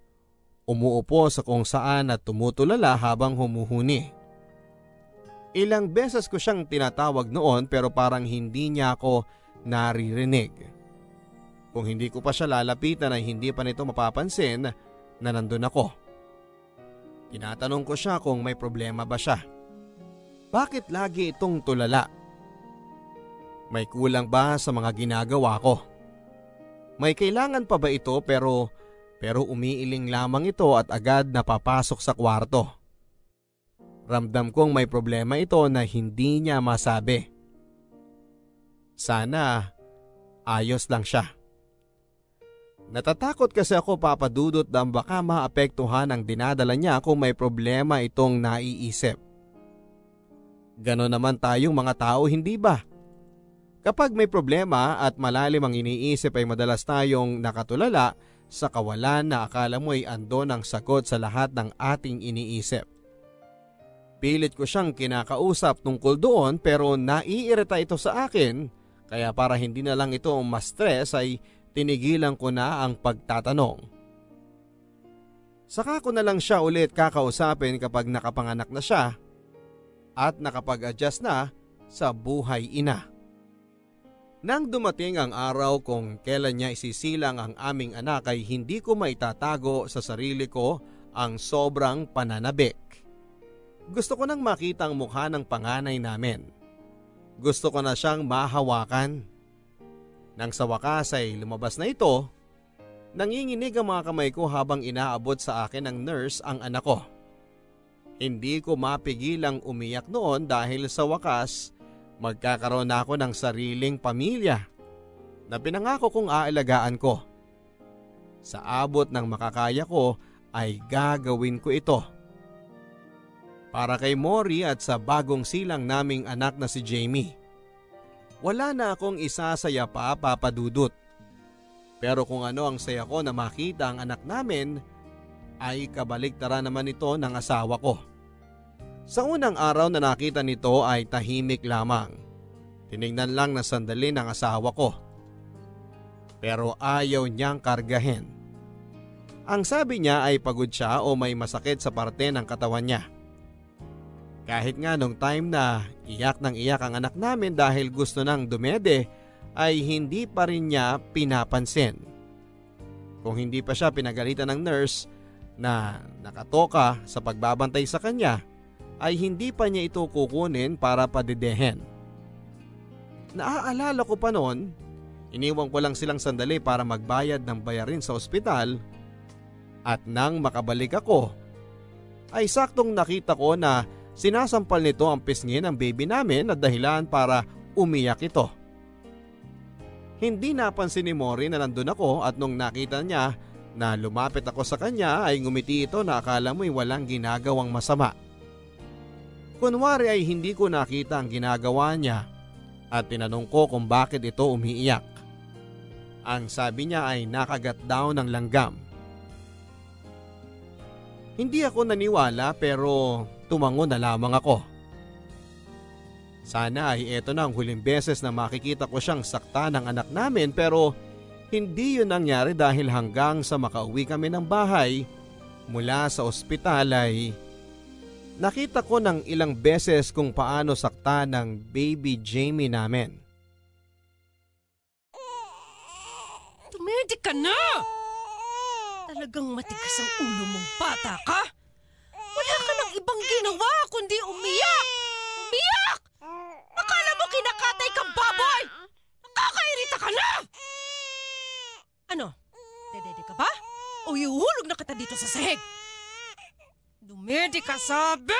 Umuupo sa kung saan at tumutulala habang humuhuni. Ilang beses ko siyang tinatawag noon pero parang hindi niya ako naririnig. Kung hindi ko pa siya lalapitan ay hindi pa nito mapapansin na nandun ako. Tinatanong ko siya kung may problema ba siya. Bakit lagi itong tulala? May kulang ba sa mga ginagawa ko? May kailangan pa ba ito pero pero umiiling lamang ito at agad napapasok sa kwarto. Ramdam kong may problema ito na hindi niya masabi. Sana ayos lang siya. Natatakot kasi ako papadudot na baka maapektuhan ang dinadala niya kung may problema itong naiisip. Ganon naman tayong mga tao hindi ba? Kapag may problema at malalim ang iniisip ay madalas tayong nakatulala sa kawalan na akala mo ay andon ang sagot sa lahat ng ating iniisip. Pilit ko siyang kinakausap tungkol doon pero naiirita ito sa akin kaya para hindi na lang ito ma-stress ay tinigilan ko na ang pagtatanong. Saka ko na lang siya ulit kakausapin kapag nakapanganak na siya at nakapag-adjust na sa buhay ina. Nang dumating ang araw kung kailan niya isisilang ang aming anak ay hindi ko maitatago sa sarili ko ang sobrang pananabik. Gusto ko nang makita ang mukha ng panganay namin. Gusto ko na siyang mahawakan. Nang sa wakas ay lumabas na ito, nanginginig ang mga kamay ko habang inaabot sa akin ng nurse ang anak ko. Hindi ko mapigilang umiyak noon dahil sa wakas magkakaroon na ako ng sariling pamilya na pinangako kong aalagaan ko. Sa abot ng makakaya ko ay gagawin ko ito. Para kay Mori at sa bagong silang naming anak na si Jamie. Wala na akong isasaya pa papadudot. Pero kung ano ang saya ko na makita ang anak namin ay kabaliktaran naman ito ng asawa ko. Sa unang araw na nakita nito ay tahimik lamang. Tinignan lang na sandali ng asawa ko. Pero ayaw niyang kargahin. Ang sabi niya ay pagod siya o may masakit sa parte ng katawan niya. Kahit nga nung time na iyak ng iyak ang anak namin dahil gusto nang dumede ay hindi pa rin niya pinapansin. Kung hindi pa siya pinagalitan ng nurse na nakatoka sa pagbabantay sa kanya ay hindi pa niya ito kukunin para padedehen. Naaalala ko pa noon, iniwan ko lang silang sandali para magbayad ng bayarin sa ospital at nang makabalik ako, ay saktong nakita ko na sinasampal nito ang pisngi ng baby namin na dahilan para umiyak ito. Hindi napansin ni Mori na nandun ako at nung nakita niya na lumapit ako sa kanya ay ngumiti ito na akala mo'y walang ginagawang masama. Kunwari ay hindi ko nakita ang ginagawa niya at tinanong ko kung bakit ito umiiyak. Ang sabi niya ay nakagat daw ng langgam. Hindi ako naniwala pero tumango na lamang ako. Sana ay eto na ang huling beses na makikita ko siyang sakta ng anak namin pero hindi yun nangyari dahil hanggang sa makauwi kami ng bahay mula sa ospital ay nakita ko ng ilang beses kung paano sakta ng baby Jamie namin. Tumedi ka na! Talagang matigas ang ulo mong bata ka? Wala ka ng ibang ginawa kundi umiyak! Umiyak! Akala mo kinakatay kang baboy! Nakakairita ka na! Ano? Dedede ka ba? O iuhulog na kita dito sa sahig? Dumedi ka sabi!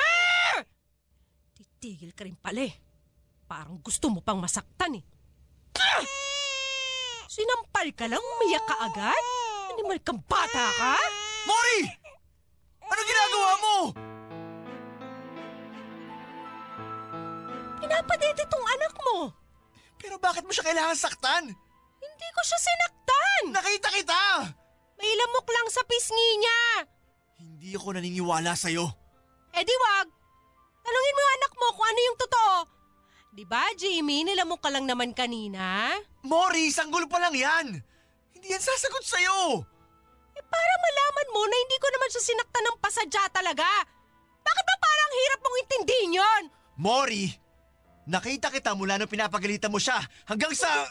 Titigil ka rin pala eh. Parang gusto mo pang masaktan eh. Ah! Sinampal ka lang, umiyak ka agad? Animal kang bata ka? Mori! Ano ginagawa mo? Pinapadede tong anak mo. Pero bakit mo siya kailangan saktan? Hindi ko siya sinaktan. Nakita kita! May lamok lang sa pisngi niya. Hindi ako naniniwala sa'yo. Eh di wag. Tanungin mo yung anak mo kung ano yung totoo. Di ba, Jamie? Nilamok ka lang naman kanina. Mori, sanggol pa lang yan! Hindi yan sasagot sa'yo! Eh para malaman mo na hindi ko naman siya sinaktan ng pasadya talaga. Bakit ba parang hirap mong intindihin yon? Mori! Nakita kita mula nung pinapagalitan mo siya hanggang sa...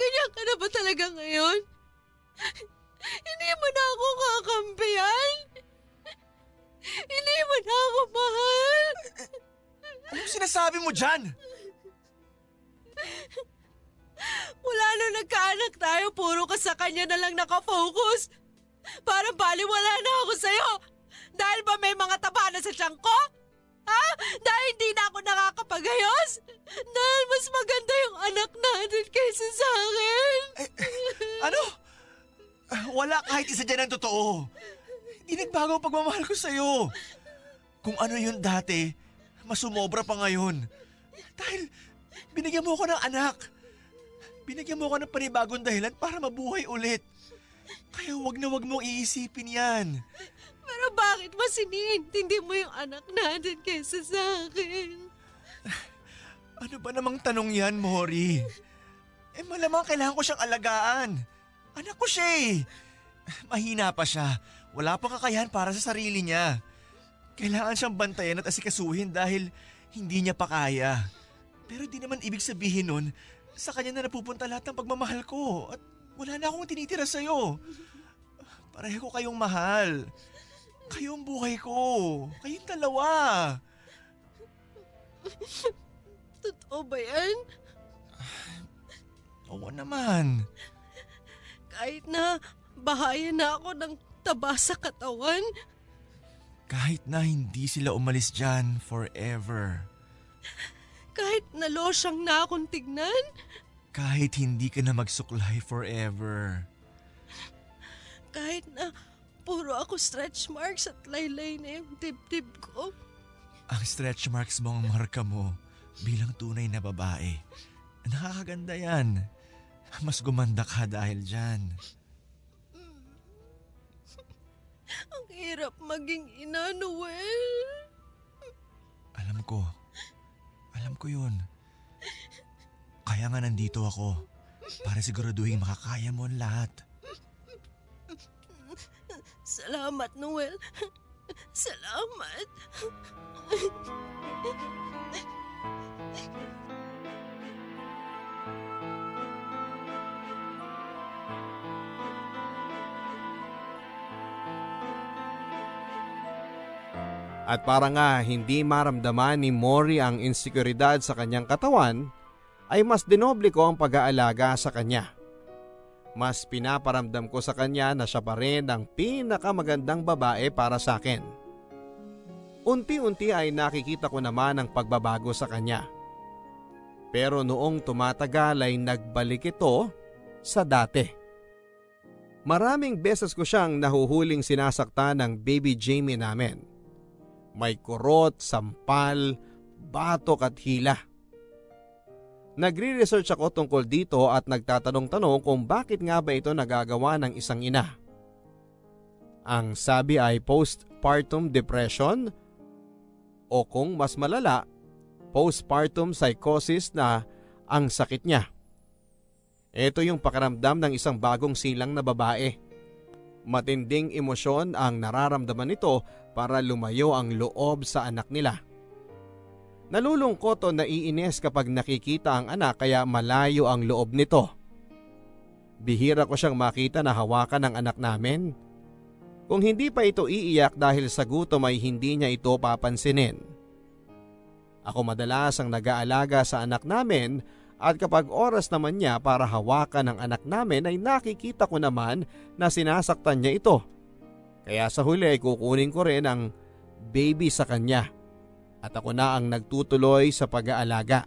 Ganyan ka na ba talaga ngayon? Hindi mo na ako kakampihan. Hindi mo na ako mahal. Anong sinasabi mo dyan? Mula nung nagkaanak tayo, puro ka sa kanya na lang nakafocus. Parang baliwala na ako sa'yo. Dahil ba may mga taba na sa tiyan ko? Ha? Dahil hindi na ako nakakapagayos? Dahil mas maganda yung anak natin kaysa sa akin? Ano? Wala kahit isa dyan ang totoo. Hindi nagbago ang pagmamahal ko sa'yo. Kung ano yun dati, mas sumobra pa ngayon. Dahil binigyan mo ako ng anak. Binigyan mo ako ng panibagong dahilan para mabuhay ulit. Kaya wag na wag mong iisipin yan. Pero bakit mas iniintindi mo yung anak natin kaysa sa akin? Ano ba namang tanong yan, Mori? Eh malamang kailangan ko siyang alagaan. Anak ko siya eh. Mahina pa siya. Wala pang kakayahan para sa sarili niya. Kailangan siyang bantayan at asikasuhin dahil hindi niya pa kaya. Pero di naman ibig sabihin nun, sa kanya na napupunta lahat ng pagmamahal ko at wala na akong tinitira sa'yo. Pareho ko kayong mahal. Kayong buhay ko. Kayong dalawa. Totoo ba yan? Oo naman. Kahit na bahaya na ako ng taba sa katawan, Kahit na hindi sila umalis dyan forever. kahit nalosyang na akong tignan, Kahit hindi ka na magsuklay forever. kahit na puro ako stretch marks at laylay na yung dibdib ko. Ang stretch marks mo ang marka mo bilang tunay na babae. Nakakaganda yan. Mas gumanda ka dahil dyan. Ang hirap maging ina, Noel. Alam ko. Alam ko yun. Kaya nga nandito ako. Para siguraduhin makakaya mo ang lahat. Salamat, Noel. Salamat. At para nga hindi maramdaman ni Mori ang insekuridad sa kanyang katawan, ay mas dinoble ko ang pag-aalaga sa kanya. Mas pinaparamdam ko sa kanya na siya pa rin ang pinakamagandang babae para sa akin. Unti-unti ay nakikita ko naman ang pagbabago sa kanya. Pero noong tumatagal ay nagbalik ito sa dati. Maraming beses ko siyang nahuhuling sinasaktan ng baby Jamie namin. May kurot, sampal, batok at hila. Nagre-research ako tungkol dito at nagtatanong-tanong kung bakit nga ba ito nagagawa ng isang ina. Ang sabi ay postpartum depression o kung mas malala, postpartum psychosis na ang sakit niya. Ito yung pakaramdam ng isang bagong silang na babae. Matinding emosyon ang nararamdaman nito para lumayo ang loob sa anak nila. Nalulungkot o naiinis kapag nakikita ang anak kaya malayo ang loob nito. Bihira ko siyang makita na hawakan ng anak namin. Kung hindi pa ito iiyak dahil sa gutom ay hindi niya ito papansinin. Ako madalas ang nag-aalaga sa anak namin at kapag oras naman niya para hawakan ang anak namin ay nakikita ko naman na sinasaktan niya ito. Kaya sa huli ay kukunin ko rin ang baby sa kanya at ako na ang nagtutuloy sa pag-aalaga.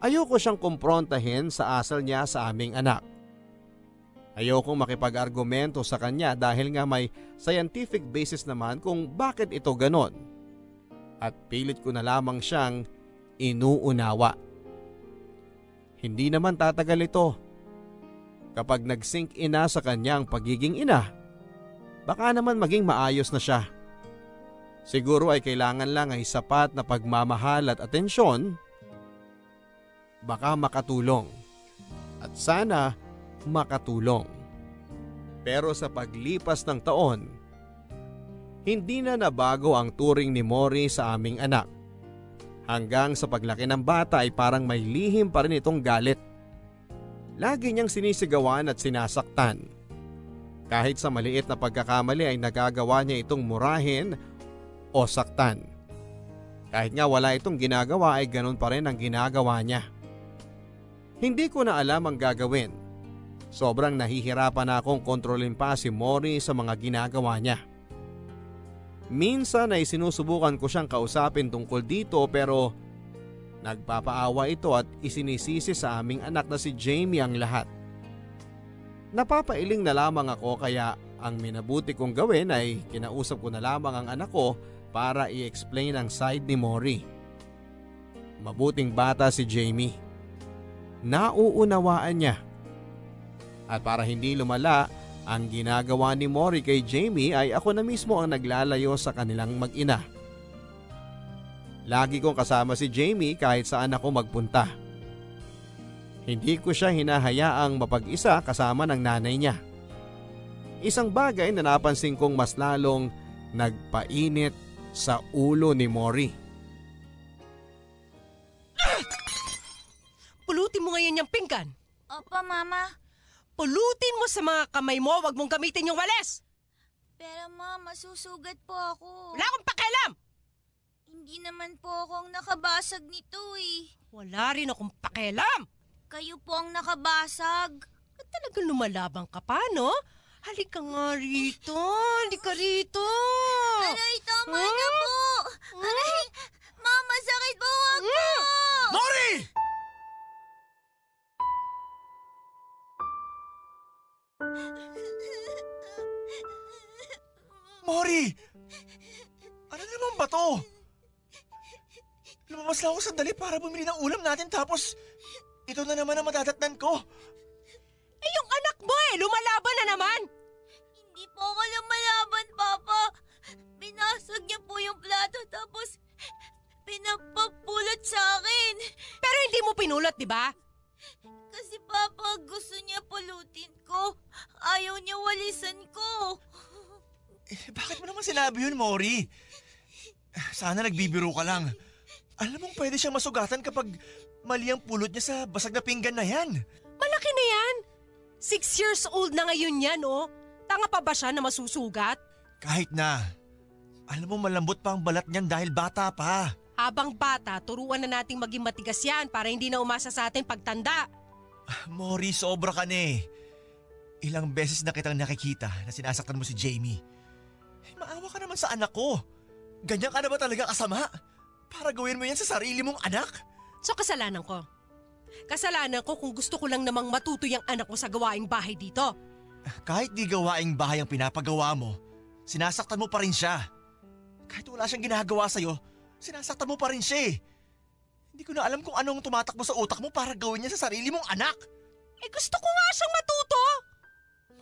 Ayoko siyang kumprontahin sa asal niya sa aming anak. Ayokong makipag-argumento sa kanya dahil nga may scientific basis naman kung bakit ito ganon. At pilit ko na lamang siyang inuunawa. Hindi naman tatagal ito. Kapag nag-sink ina sa kanya ang pagiging ina, baka naman maging maayos na siya. Siguro ay kailangan lang ay sapat na pagmamahal at atensyon. Baka makatulong. At sana makatulong. Pero sa paglipas ng taon, hindi na nabago ang turing ni Mori sa aming anak. Hanggang sa paglaki ng bata ay parang may lihim pa rin itong galit. Lagi niyang sinisigawan at sinasaktan. Kahit sa maliit na pagkakamali ay nagagawa niya itong murahin o saktan. Kahit nga wala itong ginagawa ay ganun pa rin ang ginagawa niya. Hindi ko na alam ang gagawin Sobrang nahihirapan na akong kontrolin pa si Mori sa mga ginagawa niya. Minsan ay sinusubukan ko siyang kausapin tungkol dito pero nagpapaawa ito at isinisisi sa aming anak na si Jamie ang lahat. Napapailing na lamang ako kaya ang minabuti kong gawin ay kinausap ko na lamang ang anak ko para i-explain ang side ni Mori. Mabuting bata si Jamie. Nauunawaan niya at para hindi lumala, ang ginagawa ni Mori kay Jamie ay ako na mismo ang naglalayo sa kanilang mag-ina. Lagi kong kasama si Jamie kahit saan ako magpunta. Hindi ko siya hinahayaang mapag-isa kasama ng nanay niya. Isang bagay na napansin kong mas lalong nagpainit sa ulo ni Mori. Pulutin mo ngayon yung pinggan. Opo, Mama. Pulutin mo sa mga kamay mo, wag mong gamitin yung walis. Pero ma, masusugat po ako. Wala akong pakialam! Hindi naman po akong nakabasag nito eh. Wala rin akong pakialam! Kayo po ang nakabasag. At talagang lumalabang ka pa, no? Halika nga rito. Halika rito. Aray, tama Hmm? na po. Aray, mama, sakit po. Wag po. Mori! Mori! Ano naman ba to? Lumabas lang ako sandali para bumili ng ulam natin tapos ito na naman ang madadatnan ko. Eh, yung anak mo eh, lumalaban na naman. Hindi po ako lumalaban, Papa. Binasag niya po yung plato tapos pinapapulot sa akin. Pero hindi mo pinulot, di ba? Kasi Papa, gusto niya pulutin ko. Ayaw niya walisan ko. Eh, bakit mo naman sinabi yun, Mori? Sana nagbibiro ka lang. Alam mong pwede siyang masugatan kapag mali ang pulot niya sa basag na pinggan na yan. Malaki na yan. Six years old na ngayon yan, oh. Tanga pa ba siya na masusugat? Kahit na. Alam mo malambot pa ang balat niyan dahil bata pa. Habang bata, turuan na nating maging matigas yan para hindi na umasa sa atin pagtanda. Mori, sobra ka na eh. Ilang beses na kitang nakikita na sinasaktan mo si Jamie. Eh, maawa ka naman sa anak ko. Ganyan ka na ba talaga kasama? Para gawin mo yan sa sarili mong anak? So kasalanan ko. Kasalanan ko kung gusto ko lang namang matuto yung anak ko sa gawaing bahay dito. Kahit di gawaing bahay ang pinapagawa mo, sinasaktan mo pa rin siya. Kahit wala siyang ginagawa sa'yo, sinasaktan mo pa rin siya eh. Hindi ko na alam kung anong tumatakbo sa utak mo para gawin niya sa sarili mong anak. Eh gusto ko nga siyang matuto.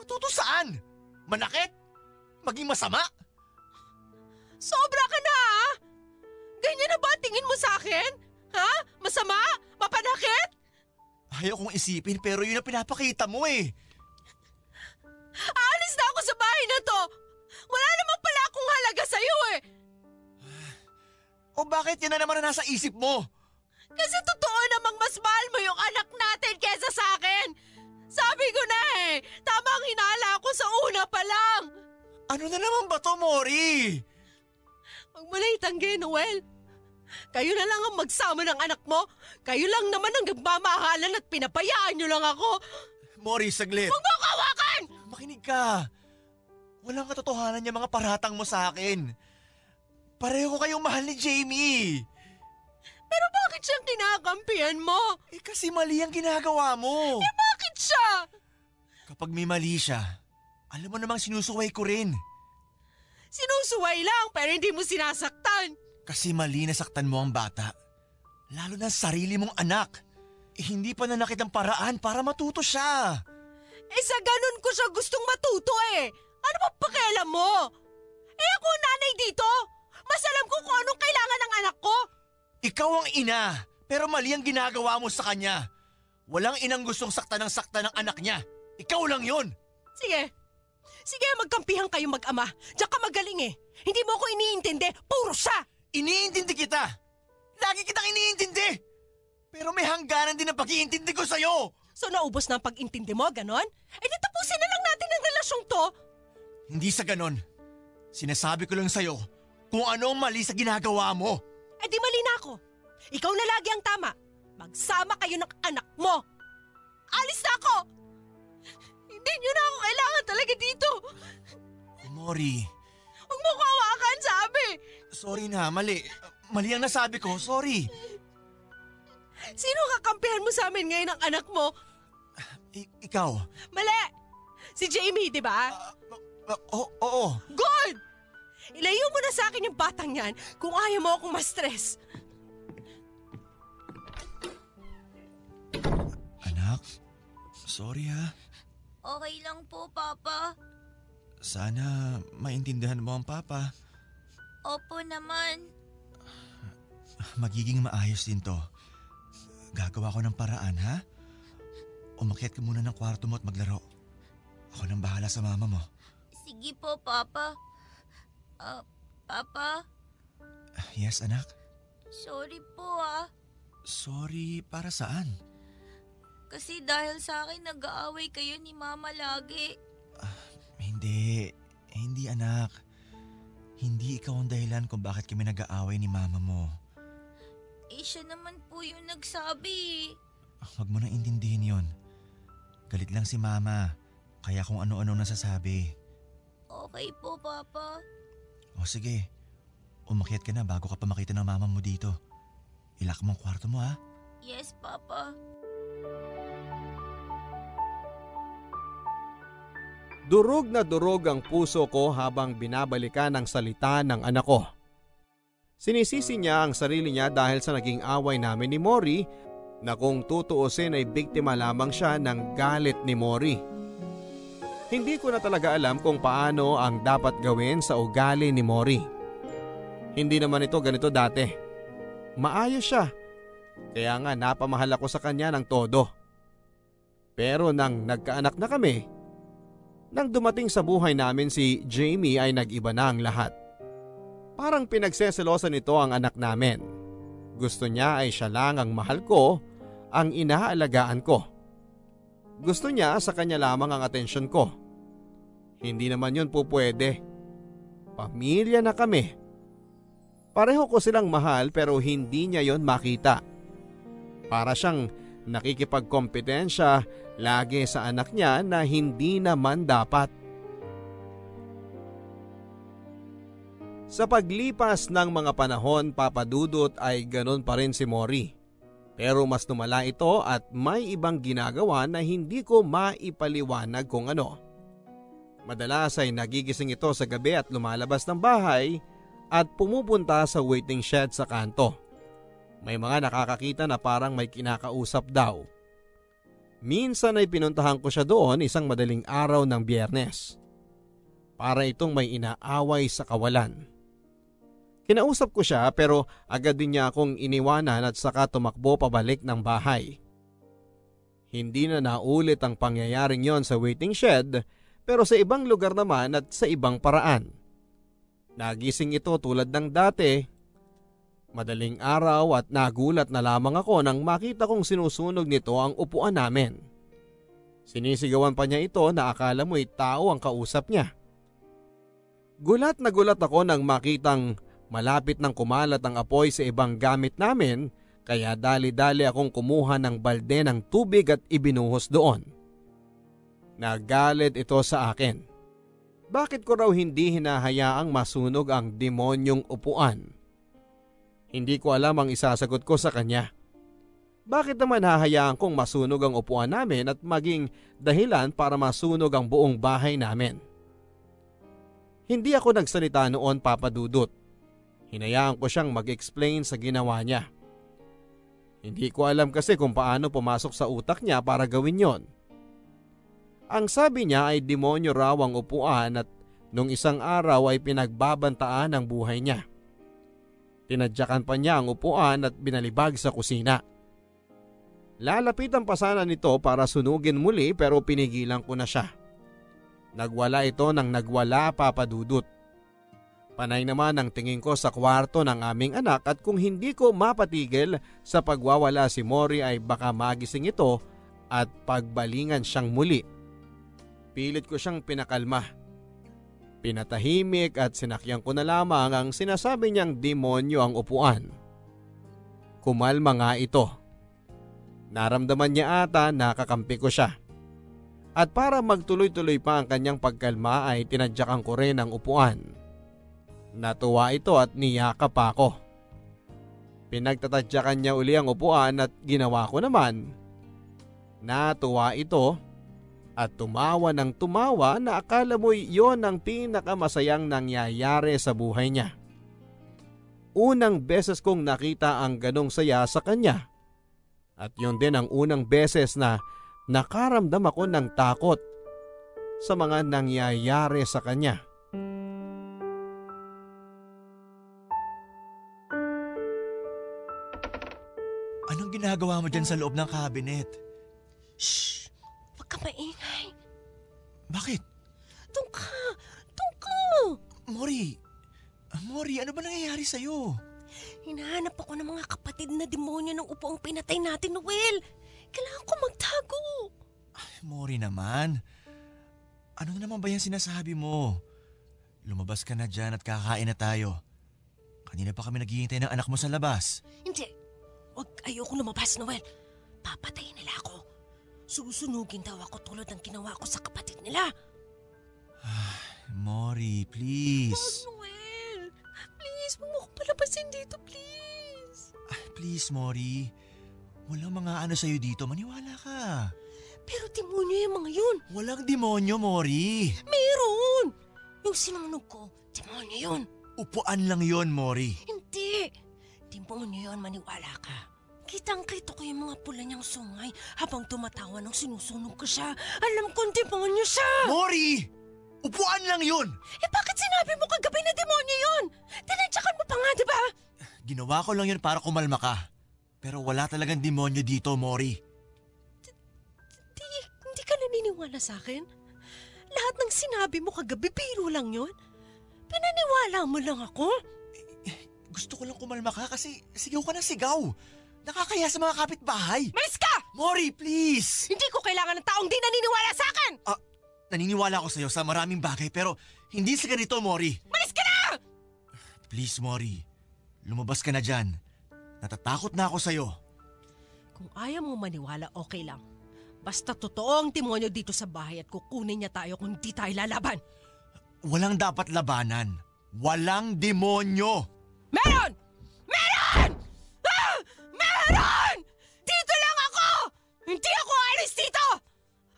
Matuto saan? Manakit? Maging masama? Sobra ka na ha? Ganyan na ba ang tingin mo sa akin? Ha? Masama? Mapanakit? Ayaw kong isipin pero yun ang pinapakita mo eh. Aalis na ako sa bahay na to. Wala naman pala akong halaga sa'yo eh. O bakit yan na naman na nasa isip mo? Kasi totoo namang mas mahal mo yung anak natin kesa sa akin. Sabi ko na eh, tama ang hinala ko sa una pa lang. Ano na naman ba to, Mori? Huwag mo na itanggi, Noel. Kayo na lang ang magsama ng anak mo. Kayo lang naman ang nagmamahalan at pinapayaan nyo lang ako. Mori, saglit. Huwag mo ako hawakan! Makinig ka. Walang katotohanan yung mga paratang mo sa akin. Pareho ko kayong mahal ni Jamie. Pero bakit siyang kinakampihan mo? Eh kasi mali ang ginagawa mo. Bakit siya? Kapag may mali siya, alam mo namang sinusuway ko rin. Sinusuway lang pero hindi mo sinasaktan. Kasi mali na saktan mo ang bata. Lalo na sarili mong anak. Eh, hindi pa nanakit ang paraan para matuto siya. Eh sa ganun ko siya gustong matuto eh. Ano ba pakialam mo? Eh ako ang nanay dito. Mas alam ko kung anong kailangan ng anak ko. Ikaw ang ina, pero mali ang ginagawa mo sa kanya. Walang inang gustong sakta ng sakta ng anak niya. Ikaw lang yon. Sige. Sige, magkampihan kayo mag-ama. Diyan ka magaling eh. Hindi mo ako iniintindi. Puro siya. Iniintindi kita. Lagi kitang iniintindi. Pero may hangganan din ang pag-iintindi ko sa'yo. So naubos na ang pag-intindi mo, ganon? Eh di tapusin na lang natin ang relasyong to. Hindi sa ganon. Sinasabi ko lang sa'yo kung ano ang mali sa ginagawa mo. Eh di mali na ako. Ikaw na lagi ang tama. Magsama kayo ng anak mo. Alis na ako! Hindi nyo na ako kailangan talaga dito. Mori, Huwag mo ko hawakan, sabi. sorry na, mali. Mali ang nasabi ko, sorry. Sino kakampihan mo sa amin ngayon ng anak mo? I- ikaw. Mali! Si Jamie, di ba? Uh, oo, oo. Good! Ilayo mo na sa akin yung batang yan kung ayaw mo akong ma-stress. Anak, sorry ha. Okay lang po, Papa. Sana maintindihan mo ang papa. Opo naman. Magiging maayos din to. Gagawa ko ng paraan, ha? Umakyat ka muna ng kwarto mo at maglaro. Ako nang bahala sa mama mo. Sige po, Papa. Ah, Papa, Yes, anak. sorry po ah. Sorry, para saan? Kasi dahil sa akin nag-aaway kayo ni Mama lagi. Hindi. Hindi, anak. Hindi ikaw ang dahilan kung bakit kami nag-aaway ni mama mo. Eh siya naman po yung nagsabi. eh. Huwag mo nang intindihin yon. Galit lang si mama. Kaya kung ano-ano nasasabi. Okay po, Papa. O sige, umakyat ka na bago ka pa makita ng mama mo dito. Ilak mo ang kwarto mo ha. Yes, Papa. Durog na durog ang puso ko habang binabalikan ang salita ng anak ko. Sinisisi niya ang sarili niya dahil sa naging away namin ni Mori na kung tutuusin ay biktima lamang siya ng galit ni Mori. Hindi ko na talaga alam kung paano ang dapat gawin sa ugali ni Mori. Hindi naman ito ganito dati. Maayos siya. Kaya nga napamahal ako sa kanya ng todo. Pero nang nagkaanak na kami, nang dumating sa buhay namin si Jamie ay nag-iba na ang lahat. Parang pinagseselosan nito ang anak namin. Gusto niya ay siya lang ang mahal ko, ang inaalagaan ko. Gusto niya sa kanya lamang ang atensyon ko. Hindi naman yun po pwede. Pamilya na kami. Pareho ko silang mahal pero hindi niya yon makita. Para siyang nakikipagkompetensya lagi sa anak niya na hindi naman dapat. Sa paglipas ng mga panahon papadudot ay ganon pa rin si Mori. Pero mas lumala ito at may ibang ginagawa na hindi ko maipaliwanag kung ano. Madalas ay nagigising ito sa gabi at lumalabas ng bahay at pumupunta sa waiting shed sa kanto. May mga nakakakita na parang may kinakausap daw. Minsan ay pinuntahan ko siya doon isang madaling araw ng biyernes. Para itong may inaaway sa kawalan. Kinausap ko siya pero agad din niya akong iniwanan at saka tumakbo pabalik ng bahay. Hindi na naulit ang pangyayaring yon sa waiting shed pero sa ibang lugar naman at sa ibang paraan. Nagising ito tulad ng dati. Madaling araw at nagulat na lamang ako nang makita kong sinusunog nito ang upuan namin. Sinisigawan pa niya ito na akala mo'y tao ang kausap niya. Gulat na gulat ako nang makitang malapit nang kumalat ang apoy sa ibang gamit namin kaya dali-dali akong kumuha ng balde ng tubig at ibinuhos doon. Nagalit ito sa akin. Bakit ko raw hindi hinahayaang masunog ang demonyong upuan? Hindi ko alam ang isasagot ko sa kanya. Bakit naman hahayaan kong masunog ang upuan namin at maging dahilan para masunog ang buong bahay namin? Hindi ako nagsalita noon papadudot. Hinayaan ko siyang mag-explain sa ginawa niya. Hindi ko alam kasi kung paano pumasok sa utak niya para gawin yon. Ang sabi niya ay demonyo raw ang upuan at nung isang araw ay pinagbabantaan ang buhay niya. Tinadyakan pa niya ang upuan at binalibag sa kusina. Lalapitan pa sana nito para sunugin muli pero pinigilan ko na siya. Nagwala ito nang nagwala papadudot. Panay naman ang tingin ko sa kwarto ng aming anak at kung hindi ko mapatigil sa pagwawala si Mori ay baka magising ito at pagbalingan siyang muli. Pilit ko siyang pinakalma. Pinatahimik at sinakyan ko na lamang ang sinasabi niyang demonyo ang upuan. Kumalma nga ito. Naramdaman niya ata na kakampi ko siya. At para magtuloy-tuloy pa ang kanyang pagkalma ay tinadyakan ko rin ang upuan. Natuwa ito at niyakap ako. Pinagtatadyakan niya uli ang upuan at ginawa ko naman. Natuwa ito at tumawa ng tumawa na akala mo'y yon ang pinakamasayang nangyayari sa buhay niya. Unang beses kong nakita ang ganong saya sa kanya. At yon din ang unang beses na nakaramdam ako ng takot sa mga nangyayari sa kanya. Anong ginagawa mo dyan sa loob ng cabinet? Shh! Ka maingay. Bakit? Doon ka! Doon ka! Mori, Mori, ano ba nangyayari sa'yo? Hinahanap ako ng mga kapatid na demonyo ng upo ang pinatay natin, Noel. Kailangan ko magtago. Mori naman. Ano na naman ba yan sinasabi mo? Lumabas ka na dyan at kakain na tayo. Kanina pa kami naghihintay ng anak mo sa labas. Hindi. Huwag ayoko lumabas, Noel. Papatayin nila ako. Susunugin daw ako tulad ng ginawa ko sa kapatid nila. Mori, please. Noel! Please, huwag mo akong palabasin dito, please. Ah, please, Mori. Walang mga ano sa'yo dito. Maniwala ka. Pero demonyo yung mga yun. Walang demonyo, Mori. Meron! Yung sinunog ko, demonyo yun. Upuan lang yon, Mori. Hindi. Demonyo yun, maniwala ka. Kitang-kita ko yung mga pula niyang sungay habang tumatawa nung sinusunog ko siya. Alam kong demonyo siya! Mori! Upuan lang yun! Eh bakit sinabi mo kagabi na demonyo yun? Tinadyakan mo pa nga, di ba? Ginawa ko lang yun para kumalma ka. Pero wala talagang demonyo dito, Mori. Di, hindi ka naniniwala sa akin? Lahat ng sinabi mo kagabi, biro lang yun? Pinaniwala mo lang ako? Gusto ko lang kumalma ka kasi sigaw ka na sigaw. Nakakaya sa mga kapitbahay. Malis ka! Mori, please! Hindi ko kailangan ng taong di naniniwala sa akin! Naniniwala ako sa'yo sa maraming bagay pero hindi sa ganito, Mori. Malis ka na! Please, Mori. Lumabas ka na dyan. Natatakot na ako sa'yo. Kung ayaw mo maniwala, okay lang. Basta totoo ang demonyo dito sa bahay at kukunin niya tayo kung di tayo lalaban. Walang dapat labanan. Walang demonyo! Meron! Meron! Dito lang ako! Hindi ako aalis dito!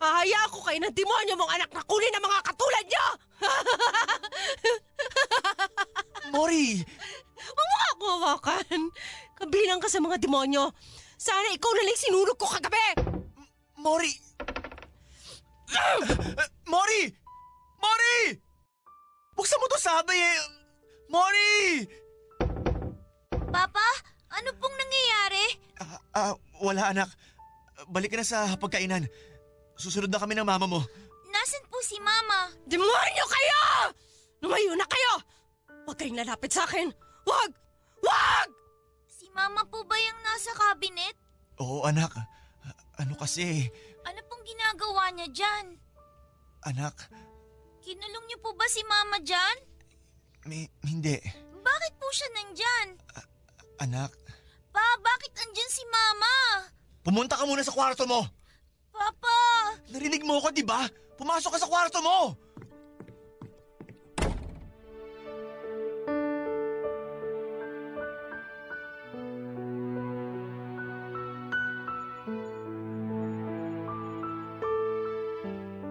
Hahayaan ko kayo ng demonyo mong anak na kunin ng mga katulad niyo! Mori! Huwag ako hawakan! Kabilang ka sa mga demonyo! Sana ikaw na lang sinunog ko kagabi! Mori! Mori! Mori! Buksan mo to sabi eh! Mori! Papa? Ano pong nangyayari? Ah, ah, wala anak. Balik ka na sa pagkainan. Susunod na kami ng mama mo. Nasaan po si Mama? Demonyo kayo! Lumayo na kayo! Huwag kayong lalapit sa akin! Huwag! Huwag! Si Mama po ba yung nasa cabinet? Oo anak. Ano kasi, Ano pong ginagawa niya dyan? anak, Kinulong niyo po ba si Mama dyan? may, hindi. Bakit po siya nandyan? Anak, Pa, bakit andyan si Mama? pumunta ka muna sa kwarto mo. Papa! Narinig mo ko, di ba? Pumasok ka sa kwarto mo!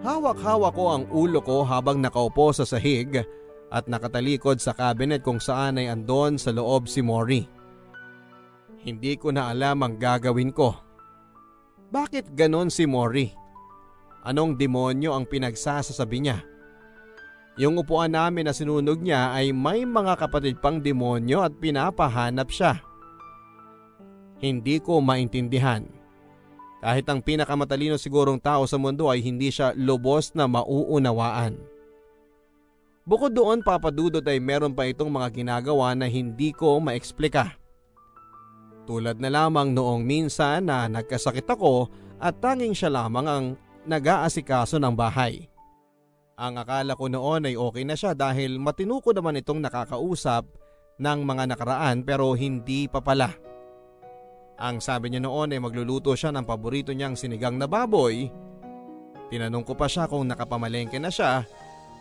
Hawak-hawak ko ang ulo ko habang nakaupo sa sahig at nakatalikod sa cabinet kung saan ay andon sa loob si Mori. Hindi ko na alam ang gagawin ko. Bakit ganon si Mori? Anong demonyo ang pinagsasasabi niya? Yung upuan namin na sinunog niya ay may mga kapatid pang demonyo at pinapahanap siya. Hindi ko maintindihan. Kahit ang pinakamatalino sigurong tao sa mundo ay hindi siya lubos na mauunawaan. Bukod doon papadudot ay meron pa itong mga ginagawa na hindi ko maexplika. Tulad na lamang noong minsan na nagkasakit ako at tanging siya lamang ang nag-aasikaso ng bahay. Ang akala ko noon ay okay na siya dahil matinuko naman itong nakakausap ng mga nakaraan pero hindi pa pala. Ang sabi niya noon ay magluluto siya ng paborito niyang sinigang na baboy. Tinanong ko pa siya kung nakapamalengke na siya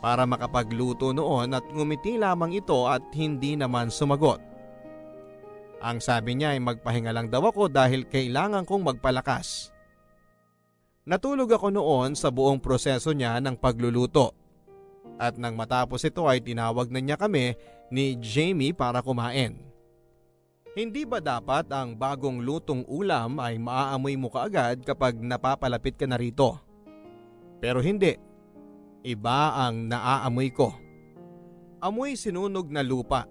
para makapagluto noon at ngumiti lamang ito at hindi naman sumagot. Ang sabi niya ay magpahinga lang daw ako dahil kailangan kong magpalakas. Natulog ako noon sa buong proseso niya ng pagluluto. At nang matapos ito ay tinawag na niya kami ni Jamie para kumain. Hindi ba dapat ang bagong lutong ulam ay maaamoy mo kaagad kapag napapalapit ka na rito? Pero hindi. Iba ang naaamoy ko. Amoy sinunog na lupa.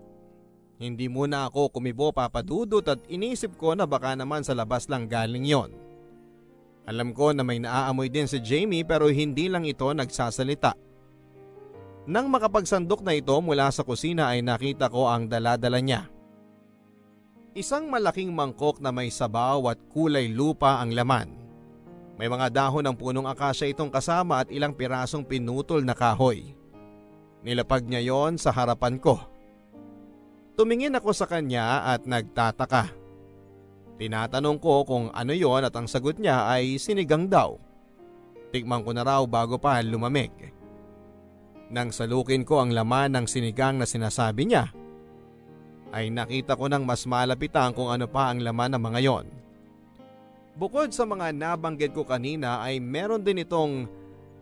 Hindi muna ako kumibo papadudot at inisip ko na baka naman sa labas lang galing yon. Alam ko na may naaamoy din si Jamie pero hindi lang ito nagsasalita. Nang makapagsandok na ito mula sa kusina ay nakita ko ang daladala niya. Isang malaking mangkok na may sabaw at kulay lupa ang laman. May mga dahon ng punong akasya itong kasama at ilang pirasong pinutol na kahoy. Nilapag niya yon sa harapan ko. Tumingin ako sa kanya at nagtataka. Tinatanong ko kung ano yon at ang sagot niya ay sinigang daw. Tikman ko na raw bago pa lumamig. Nang salukin ko ang laman ng sinigang na sinasabi niya, ay nakita ko ng mas malapitan kung ano pa ang laman ng mga yon. Bukod sa mga nabanggit ko kanina ay meron din itong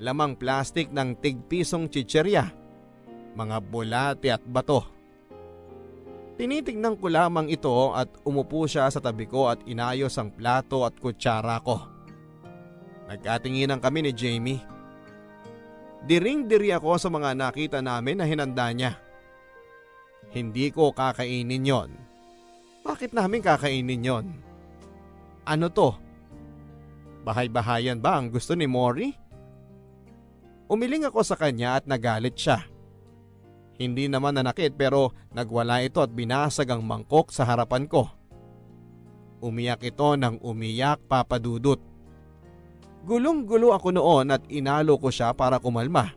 lamang plastik ng tigpisong chicherya, mga bulate at bato. Tinitignan ko lamang ito at umupo siya sa tabi ko at inayos ang plato at kutsara ko. Nagkatinginan kami ni Jamie. Diring-diri ako sa mga nakita namin na hinanda niya. Hindi ko kakainin yon. Bakit namin kakainin yon? Ano to? Bahay-bahayan ba ang gusto ni Mori? Umiling ako sa kanya at nagalit siya. Hindi naman nanakit pero nagwala ito at binasag ang mangkok sa harapan ko. Umiyak ito ng umiyak papadudot. Gulong-gulo ako noon at inalo ko siya para kumalma.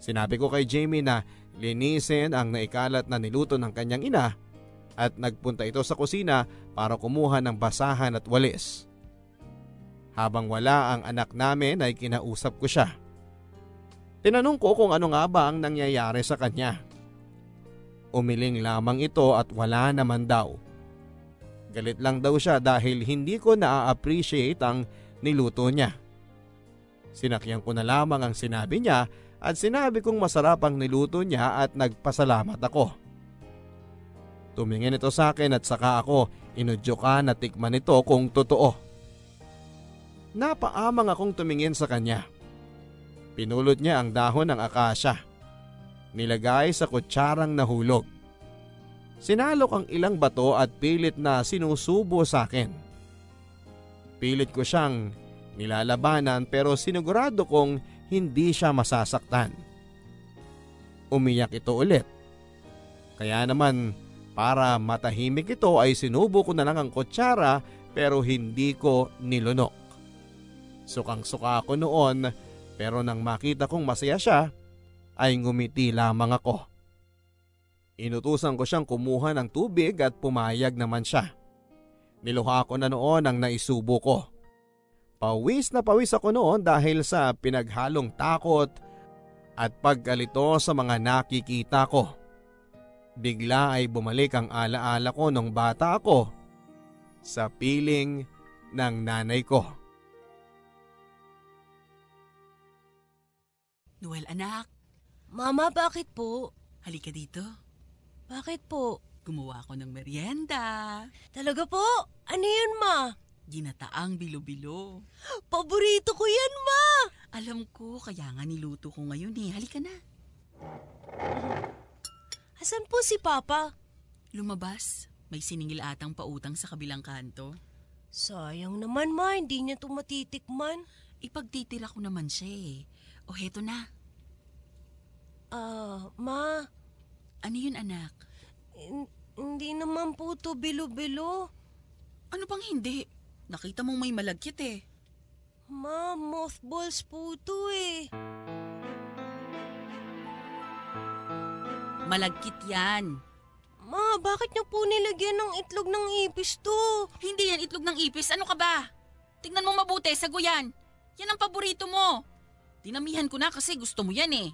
Sinabi ko kay Jamie na linisin ang naikalat na niluto ng kanyang ina at nagpunta ito sa kusina para kumuha ng basahan at walis. Habang wala ang anak namin ay kinausap ko siya. Tinanong ko kung ano nga ba ang nangyayari sa kanya. Umiling lamang ito at wala naman daw. Galit lang daw siya dahil hindi ko na-appreciate ang niluto niya. Sinakyan ko na lamang ang sinabi niya at sinabi kong masarap ang niluto niya at nagpasalamat ako. Tumingin ito sa akin at saka ako inudyo na tikman ito kung totoo. Napaamang akong tumingin sa kanya. Pinulot niya ang dahon ng akasya. Nilagay sa kutsarang nahulog. Sinalok ang ilang bato at pilit na sinusubo sa akin. Pilit ko siyang nilalabanan pero sinigurado kong hindi siya masasaktan. Umiyak ito ulit. Kaya naman para matahimik ito ay sinubo ko na lang ang kutsara pero hindi ko nilunok. Sukang-suka ako noon pero nang makita kong masaya siya ay ngumiti lamang ako. Inutusan ko siyang kumuha ng tubig at pumayag naman siya. Niluha ko na noon ang naisubo ko. Pawis na pawis ako noon dahil sa pinaghalong takot at pagkalito sa mga nakikita ko. Bigla ay bumalik ang alaala ko nung bata ako sa piling ng nanay ko. Noel anak, Mama, bakit po? halika dito. Bakit po? Gumawa ako ng merienda. Talaga po? Ano yun, Ma? Ginataang bilo-bilo. Paborito ko yan, Ma! Alam ko, kaya nga niluto ko ngayon eh. Halika na. Asan po si Papa? Lumabas. May siningil atang pautang sa kabilang kanto. Sayang naman, Ma. Hindi niya ito matitikman. Ipagtitira ko naman siya eh. O heto na. Ah, Ma. Ano yun anak? hin- hindi naman po to bilo-bilo. Ano bang hindi? Nakita mong may malagkit eh. Ma, mothballs po to eh. Malagkit yan. Ma, bakit niyo po nilagyan ng itlog ng ipis to? Hindi yan itlog ng ipis. Ano ka ba? Tingnan mo mabuti, saguyan. Yan ang paborito mo. Dinamihan ko na kasi gusto mo yan eh.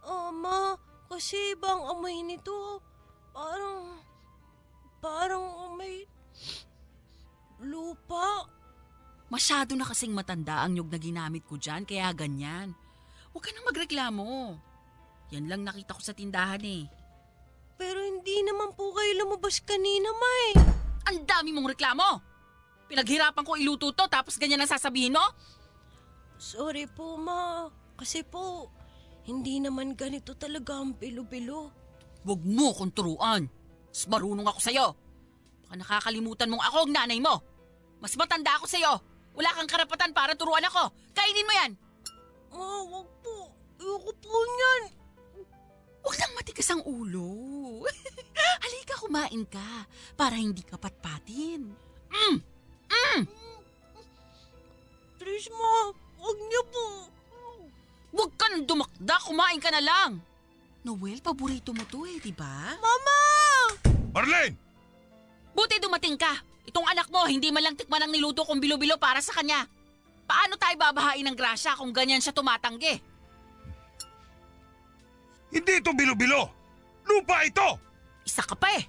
Ah, Ma, kasi bang amoy nito? Parang... Parang amoy... Lupa. Masyado na kasing matanda ang nyug na ginamit ko dyan, kaya ganyan. Huwag ka nang magreklamo. Yan lang nakita ko sa tindahan eh. Pero hindi naman po kayo lumabas kanina, May. Ang dami mong reklamo! Pinaghirapan ko iluto to tapos ganyan ang sasabihin mo? Sorry po, Ma. Kasi po, hindi naman ganito talaga ang bilo-bilo. Huwag mo kong turuan. Mas marunong ako sa'yo. Baka nakakalimutan mong ako ang nanay mo. Mas matanda ako sa'yo. Wala kang karapatan para turuan ako. Kainin mo yan. Ma, wag po. Ayoko po niyan. Huwag nang matigas ang ulo. Halika, kumain ka para hindi ka patpatin. Mm! Mm! Please, Ma. Wag niyo po. Huwag ka nang dumakda, kumain ka na lang. Noel, paborito mo to eh, di ba? Mama! Marlene! Buti dumating ka. Itong anak mo, hindi man lang tikman ang niluto kong bilo-bilo para sa kanya. Paano tayo babahain ng grasya kung ganyan siya tumatanggi? Hindi ito bilo-bilo! Lupa ito! Isa ka pa eh.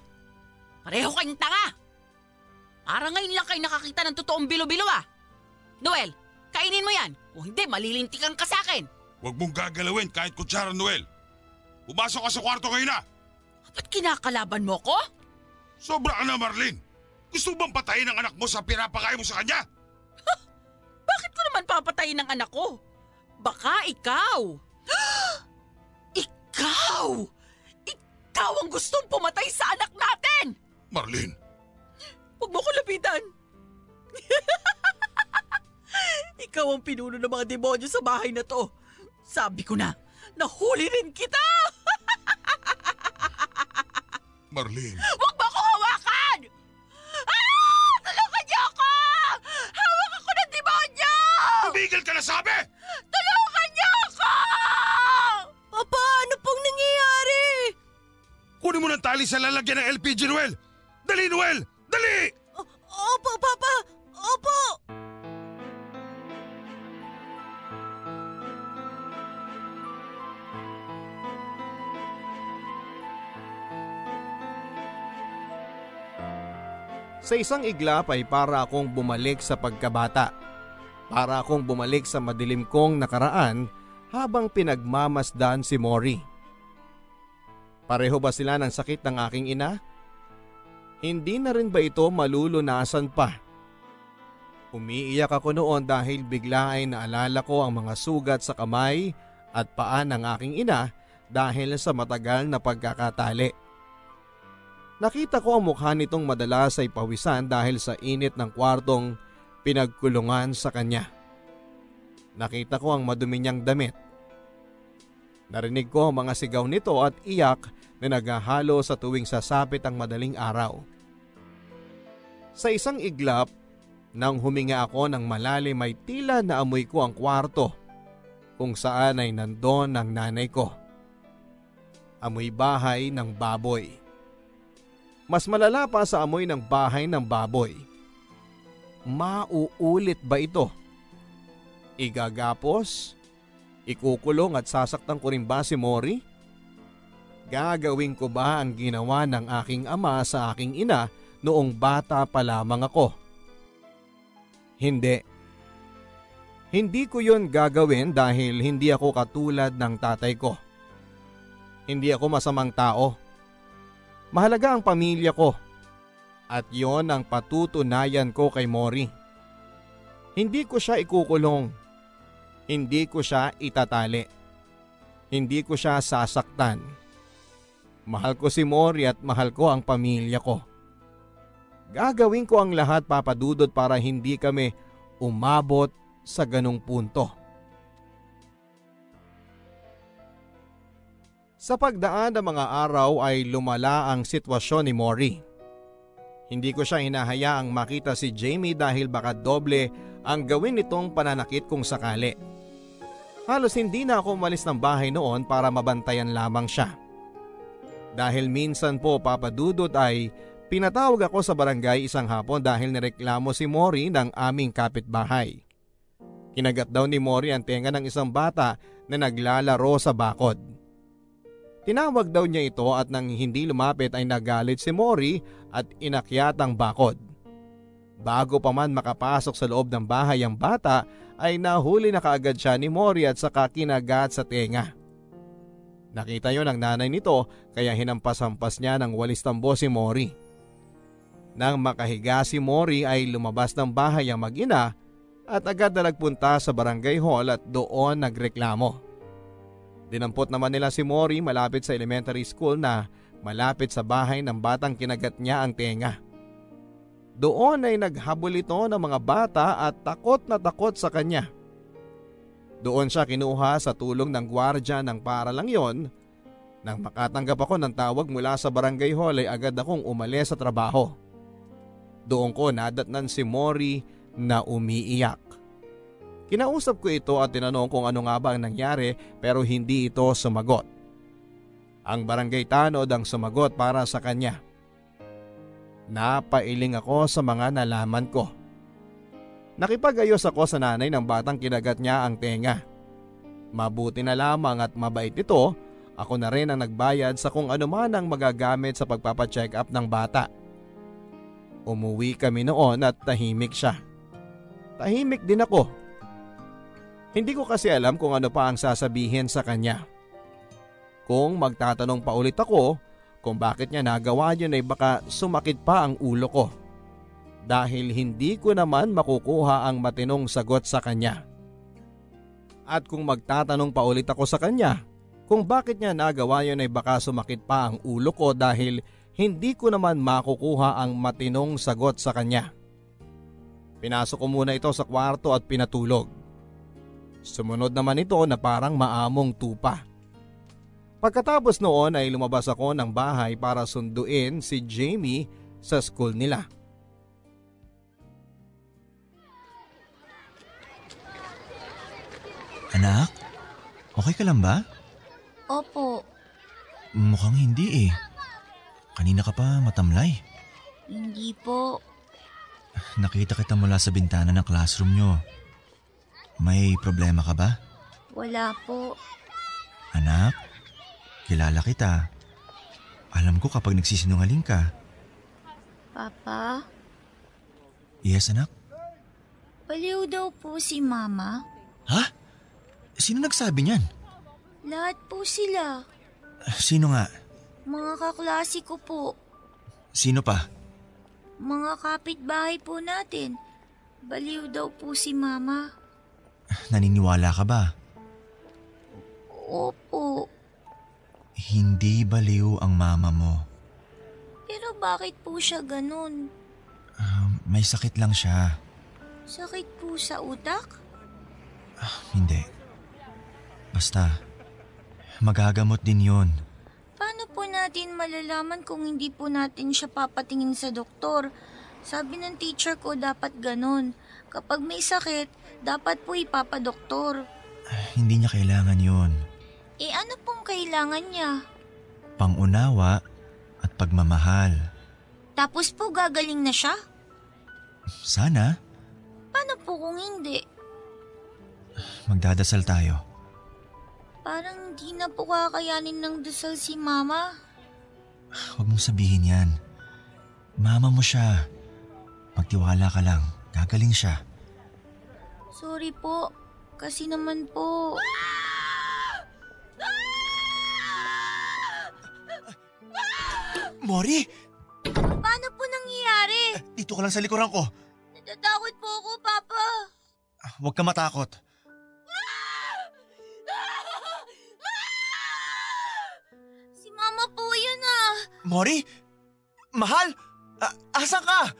Pareho kayong tanga. Para ngayon lang kayo nakakita ng totoong bilo-bilo ah. Noel, kainin mo yan. O hindi, malilintikan ka sa akin. Huwag mong gagalawin kahit kutsara, Noel. Pumasok ka sa kwarto ngayon na! Ba't kinakalaban mo ko? Sobra ka na, Marlene! Gusto bang patayin ang anak mo sa pinapakain mo sa kanya? Bakit ko naman papatayin ng anak ko? Baka ikaw. ikaw! Ikaw ang gustong pumatay sa anak natin! Marlene, Huwag mo ko lapitan. ikaw ang pinuno ng mga demonyo sa bahay na to. Sabi ko na, nahuli rin kita! Marlene, Huwag mo ko hawakan! Ah! Tulungan niyo ako! Hawak ako ng demonyo! tumigil ka na sabi! Tulungan niyo ako! Papa, ano pong nangyayari? Kunin mo ng tali sa lalagyan ng LPG, Noel! Dali, Noel! Dali! Sa isang iglap ay para akong bumalik sa pagkabata. Para akong bumalik sa madilim kong nakaraan habang pinagmamasdan si Mori. Pareho ba sila ng sakit ng aking ina? Hindi na rin ba ito malulunasan pa? Umiiyak ako noon dahil bigla ay naalala ko ang mga sugat sa kamay at paa ng aking ina dahil sa matagal na pagkakatali. Nakita ko ang mukha nitong madalas ay pawisan dahil sa init ng kwartong pinagkulungan sa kanya. Nakita ko ang madumi niyang damit. Narinig ko ang mga sigaw nito at iyak na naghahalo sa tuwing sasapit ang madaling araw. Sa isang iglap, nang huminga ako ng malalim ay tila na amoy ko ang kwarto kung saan ay nandon ang nanay ko. Amoy bahay ng baboy. Mas malala pa sa amoy ng bahay ng baboy. Mauulit ba ito? Igagapos? Ikukulong at sasaktan ko rin ba si Mori? Gagawin ko ba ang ginawa ng aking ama sa aking ina noong bata pa lamang ako? Hindi. Hindi ko yon gagawin dahil hindi ako katulad ng tatay ko. Hindi ako masamang tao. Mahalaga ang pamilya ko. At yon ang patutunayan ko kay Mori. Hindi ko siya ikukulong. Hindi ko siya itatali. Hindi ko siya sasaktan. Mahal ko si Mori at mahal ko ang pamilya ko. Gagawin ko ang lahat papadudod para hindi kami umabot sa ganong punto. Sa pagdaan ng mga araw ay lumala ang sitwasyon ni Mori. Hindi ko siya hinahayaang makita si Jamie dahil baka doble ang gawin nitong pananakit kung sakali. Halos hindi na ako umalis ng bahay noon para mabantayan lamang siya. Dahil minsan po papadudot ay pinatawag ako sa barangay isang hapon dahil nireklamo si Mori ng aming kapitbahay. Kinagat daw ni Mori ang tenga ng isang bata na naglalaro sa bakod. Tinawag daw niya ito at nang hindi lumapit ay nagalit si Mori at inakyat ang bakod. Bago pa man makapasok sa loob ng bahay ang bata ay nahuli na kaagad siya ni Mori at saka kinagat sa tenga. Nakita yon ng nanay nito kaya hinampas-hampas niya ng walis tambo si Mori. Nang makahiga si Mori ay lumabas ng bahay ang mag-ina at agad na nagpunta sa barangay hall at doon nagreklamo. Dinampot naman nila si Mori malapit sa elementary school na malapit sa bahay ng batang kinagat niya ang tenga. Doon ay naghabol ito ng mga bata at takot na takot sa kanya. Doon siya kinuha sa tulong ng gwardya ng para lang yon. Nang makatanggap ako ng tawag mula sa barangay hall ay agad akong umalis sa trabaho. Doon ko nadatnan si Mori na umiiyak. Kinausap ko ito at tinanong kung ano nga ba ang nangyari pero hindi ito sumagot. Ang barangay tanod ang sumagot para sa kanya. Napailing ako sa mga nalaman ko. Nakipagayos ako sa nanay ng batang kinagat niya ang tenga. Mabuti na lamang at mabait ito, ako na rin ang nagbayad sa kung ano man ang magagamit sa pagpapacheck up ng bata. Umuwi kami noon at tahimik siya. Tahimik din ako. Hindi ko kasi alam kung ano pa ang sasabihin sa kanya. Kung magtatanong pa ulit ako kung bakit niya nagawa yun ay baka sumakit pa ang ulo ko. Dahil hindi ko naman makukuha ang matinong sagot sa kanya. At kung magtatanong pa ulit ako sa kanya kung bakit niya nagawa yun ay baka sumakit pa ang ulo ko dahil hindi ko naman makukuha ang matinong sagot sa kanya. Pinasok ko muna ito sa kwarto at pinatulog. Sumunod naman ito na parang maamong tupa. Pagkatapos noon ay lumabas ako ng bahay para sunduin si Jamie sa school nila. Anak, okay ka lang ba? Opo, Mukhang hindi eh. Kanina ka pa matamlay. hindi po. Nakita kita mula sa bintana ng classroom nyo. May problema ka ba? Wala po. Anak, kilala kita. Alam ko kapag nagsisinungaling ka. Papa, Yes, anak? Baliw daw po si Mama. Ha? Sino nagsabi niyan? Lahat po sila. Sino nga? Mga kaklase ko po. Sino pa? Mga kapitbahay po natin. Baliw daw po si Mama. Naniniwala ka ba? Opo. Hindi baliw ang mama mo. Pero bakit po siya ganun? Um, may sakit lang siya. Sakit po sa utak? Hindi. Basta, magagamot din yon. Paano po natin malalaman kung hindi po natin siya papatingin sa doktor? Sabi ng teacher ko dapat ganun. Kapag may sakit, dapat po ipapadoktor. Hindi niya kailangan yon. Eh ano pong kailangan niya? Pangunawa at pagmamahal. Tapos po gagaling na siya? Sana, Paano po kung hindi? magdadasal tayo. Parang di na po kakayanin ng dasal si Mama. Huwag mong sabihin yan. Mama mo siya. Magtiwala ka lang. Gagaling siya. Sorry po. Kasi naman po. Mori! Paano po nangyayari? Dito ka lang sa likuran ko. Natatakot po ako, Papa. Huwag ka matakot. Si Mama po yun ah. Mori? Mahal? A- asan ka?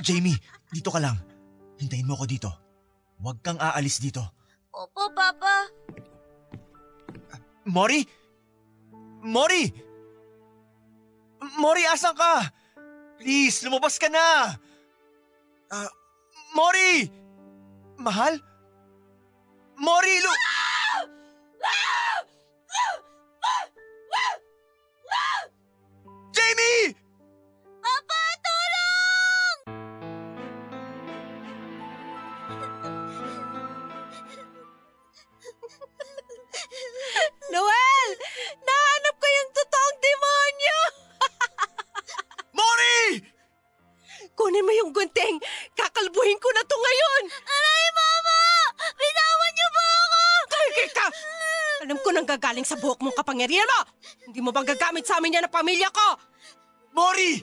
Jamie, dito ka lang. Hintayin mo ako dito. Huwag kang aalis dito. Opo, Papa. Mori? Mori! Mori, asan ka? Please, lumabas ka na! Ah, Mori! Mahal? Mori, lu... Jamie! Gagaling sa buhok mong kapangyarihan mo! Hindi mo bang gagamit sa amin yan ng pamilya ko? Mori!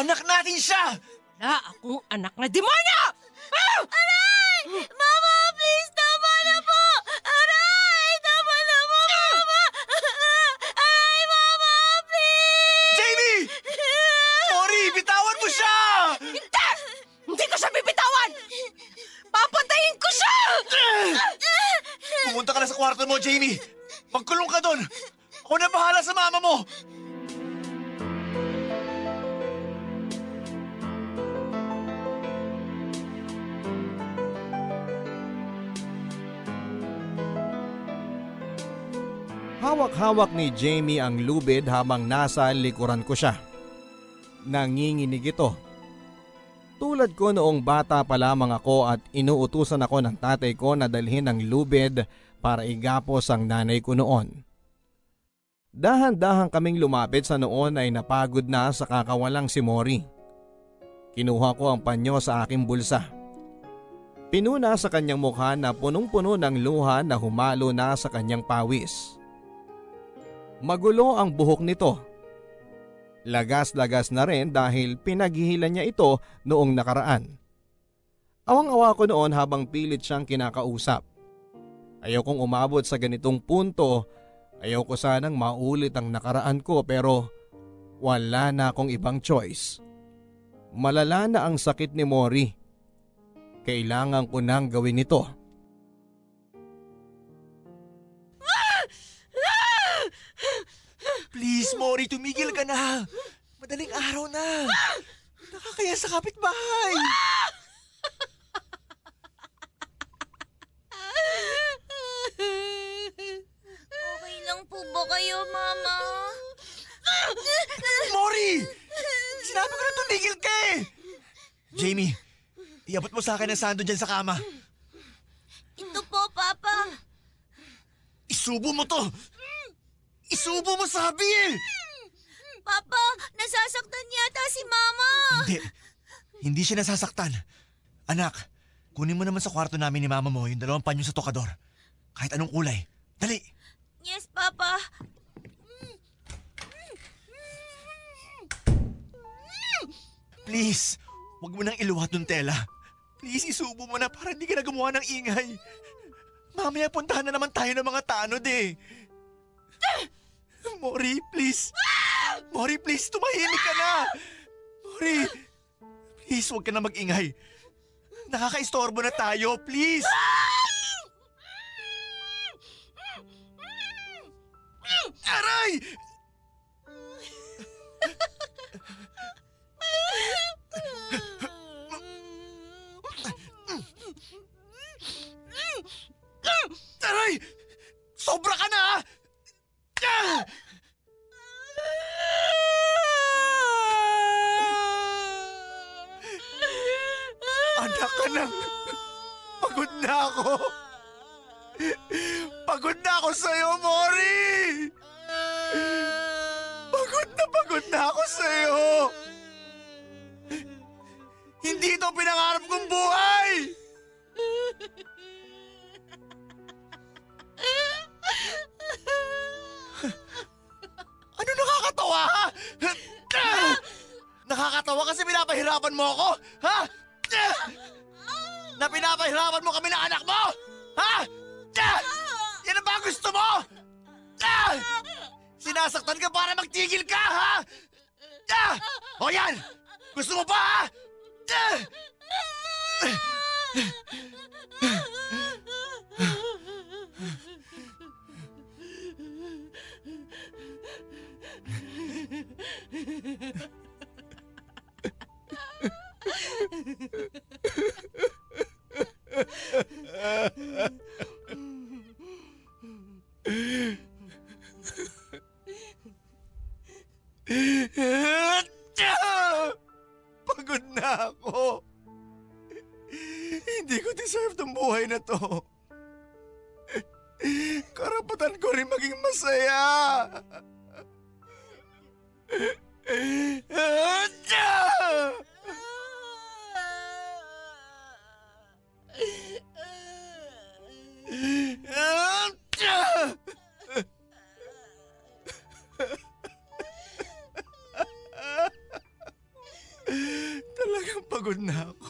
Anak natin siya! Wala akong anak na demonyo! Ah! Mama, please, tama na po! Aray! Tama na po, Mama! Aray, Mama, please! Jamie! Mori, bitawan mo siya! Hindi! Hindi ko siya bibitawan! Papatayin ko siya! Pumunta ka na sa kwarto mo, Jamie. Magkulong ka doon. Ako na bahala sa mama mo. Hawak-hawak ni Jamie ang lubid habang nasa likuran ko siya. Nanginginig ito. Tulad ko noong bata pa lamang ako at inuutusan ako ng tatay ko na dalhin ang lubid para igapos ang nanay ko noon. Dahan-dahan kaming lumapit sa noon ay napagod na sa kakawalang si Mori. Kinuha ko ang panyo sa aking bulsa. Pinuna sa kanyang mukha na punong-puno ng luha na humalo na sa kanyang pawis. Magulo ang buhok nito. Lagas-lagas na rin dahil pinaghihilan niya ito noong nakaraan. Awang-awa ko noon habang pilit siyang kinakausap. Ayaw kong umabot sa ganitong punto. Ayaw ko sanang maulit ang nakaraan ko pero wala na akong ibang choice. Malala na ang sakit ni Mori. Kailangan ko nang gawin ito. Please, Mori, tumigil ka na. Madaling araw na. Nakakaya sa kapitbahay. Okay lang po ba kayo, Mama? Mori! Sinabi ko na tumigil ka eh. Jamie, iabot mo sa akin ang sando dyan sa kama. Ito po, Isubo mo to! Isubo mo sabi eh! Papa, nasasaktan yata si Mama. Hindi. Hindi siya nasasaktan. Anak, kunin mo naman sa kwarto namin ni mama mo yung dalawang panyo sa tokador. Kahit anong kulay. Dali! Yes, Papa. Please, wag mo nang iluwat yung tela. Please, isubo mo na para hindi ka na gumawa ng ingay. Mamaya puntahan na naman tayo ng mga tanod eh. Mori, please. Mori, please, tumahimik ka na. Mori, please, wag ka na mag-ingay. Nakaka-istorbo na tayo, please. Aray! Aray! Sobra ka na! ah! Anak ka nang... Pagod na ako. Pagod na ako sa'yo, Mori! Pagod na pagod na ako sa'yo! Hindi ito ang pinangarap kong buhay! Ano nakakatawa, ha? Nakakatawa kasi pinapahirapan mo ako, ha? Na pinapahirapan mo kami ng anak mo? Ha? Yan ba gusto mo? Sinasaktan ka para magtigil ka, ha? O yan! Gusto mo pa, ha? Pagod na ako. Hindi ko deserve tong buhay na to. Karapatan ko rin maging masaya. Talagang pagod na ako.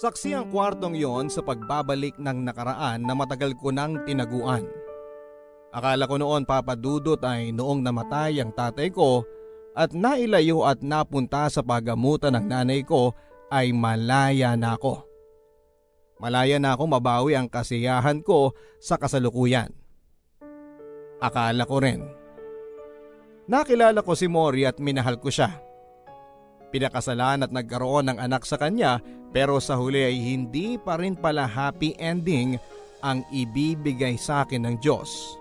Saksi ang kwartong yon sa pagbabalik ng nakaraan na matagal ko nang tinaguan. Akala ko noon papadudot ay noong namatay ang tatay ko at nailayo at napunta sa pagamutan ng nanay ko ay malaya na ako. Malaya na ako mabawi ang kasiyahan ko sa kasalukuyan. Akala ko rin. Nakilala ko si Mori at minahal ko siya. Pinakasalan at nagkaroon ng anak sa kanya pero sa huli ay hindi pa rin pala happy ending ang ibibigay sa akin ng Diyos.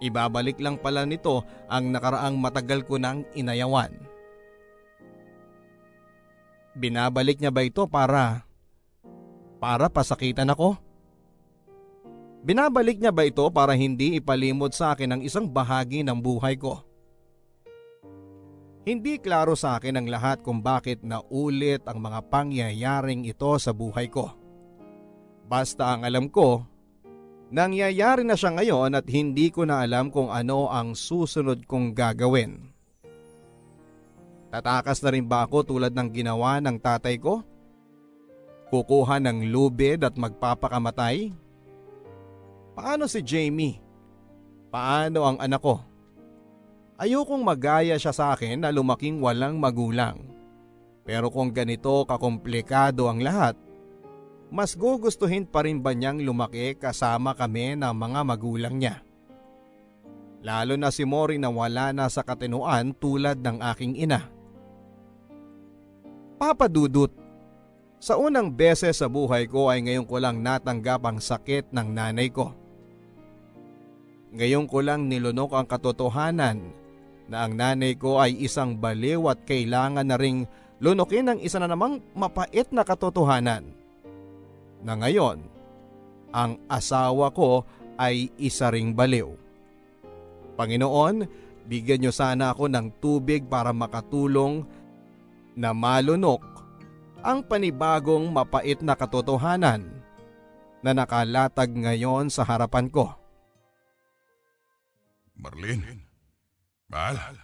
Ibabalik lang pala nito ang nakaraang matagal ko nang inayawan. Binabalik niya ba ito para para pasakitan ako? Binabalik niya ba ito para hindi ipalimot sa akin ang isang bahagi ng buhay ko? Hindi klaro sa akin ang lahat kung bakit naulit ang mga pangyayaring ito sa buhay ko. Basta ang alam ko, nangyayari na siya ngayon at hindi ko na alam kung ano ang susunod kong gagawin. Tatakas na rin ba ako tulad ng ginawa ng tatay ko? Kukuha ng lubid at magpapakamatay? Paano si Jamie? Paano ang anak ko? Ayokong magaya siya sa akin na lumaking walang magulang. Pero kung ganito kakomplikado ang lahat, mas gugustuhin pa rin ba niyang lumaki kasama kami ng mga magulang niya? Lalo na si Mori na wala na sa katinuan tulad ng aking ina. Papa Dudut, sa unang beses sa buhay ko ay ngayon ko lang natanggap ang sakit ng nanay ko. Ngayon ko lang nilunok ang katotohanan na ang nanay ko ay isang baliw at kailangan na ring lunukin ang isa na namang mapait na katotohanan. Na ngayon, ang asawa ko ay isa ring baliw. Panginoon, bigyan niyo sana ako ng tubig para makatulong na malunok ang panibagong mapait na katotohanan na nakalatag ngayon sa harapan ko. Marlene, mahal,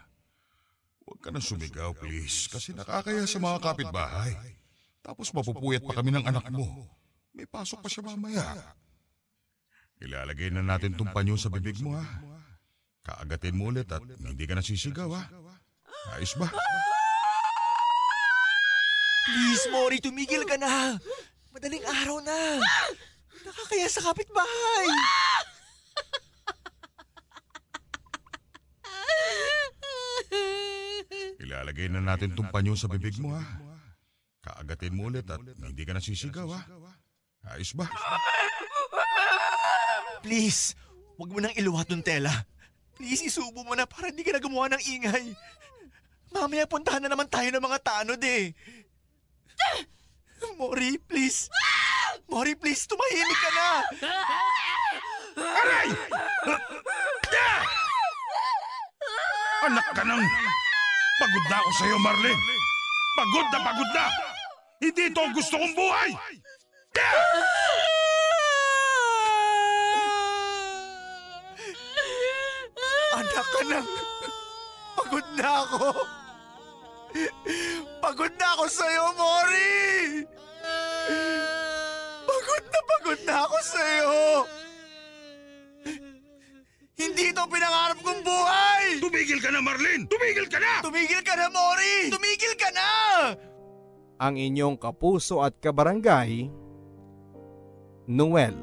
huwag ka na sumigaw please kasi nakakaya sa mga kapitbahay. Tapos mapupuyat pa kami ng anak mo. May pasok pa siya mamaya. Ilalagay na natin tong panyo sa bibig mo ha. Kaagatin mo ulit at hindi ka nasisigaw ha. Ayos ba? Please, Mori, tumigil ka na. Madaling araw na. Nakakaya sa kapitbahay. Ilalagay na natin tong panyo sa bibig mo ha. Kaagatin mo ulit at hindi ka nasisigaw ha. Ayos ba? Please, wag mo nang iluwat yung tela. Please, isubo mo na para hindi ka na gumawa ng ingay. Mamaya puntahan na naman tayo ng mga tanod eh. Mori, please. Mori, please, tumahimik ka na. Aray! Anak ka ng... Pagod na ako sa'yo, Marlene. Pagod na pagod na. Hindi ito ang gusto kong buhay. Anak ka na. Pagod na ako. Pagod na ako sa'yo, Mori! Pagod na pagod na ako sa'yo! Hindi ito ang pinangarap kong buhay! Tumigil ka na, Marlene! Tumigil ka na! Tumigil ka na, Mori! Tumigil ka na! Ang inyong kapuso at kabarangay, Noel.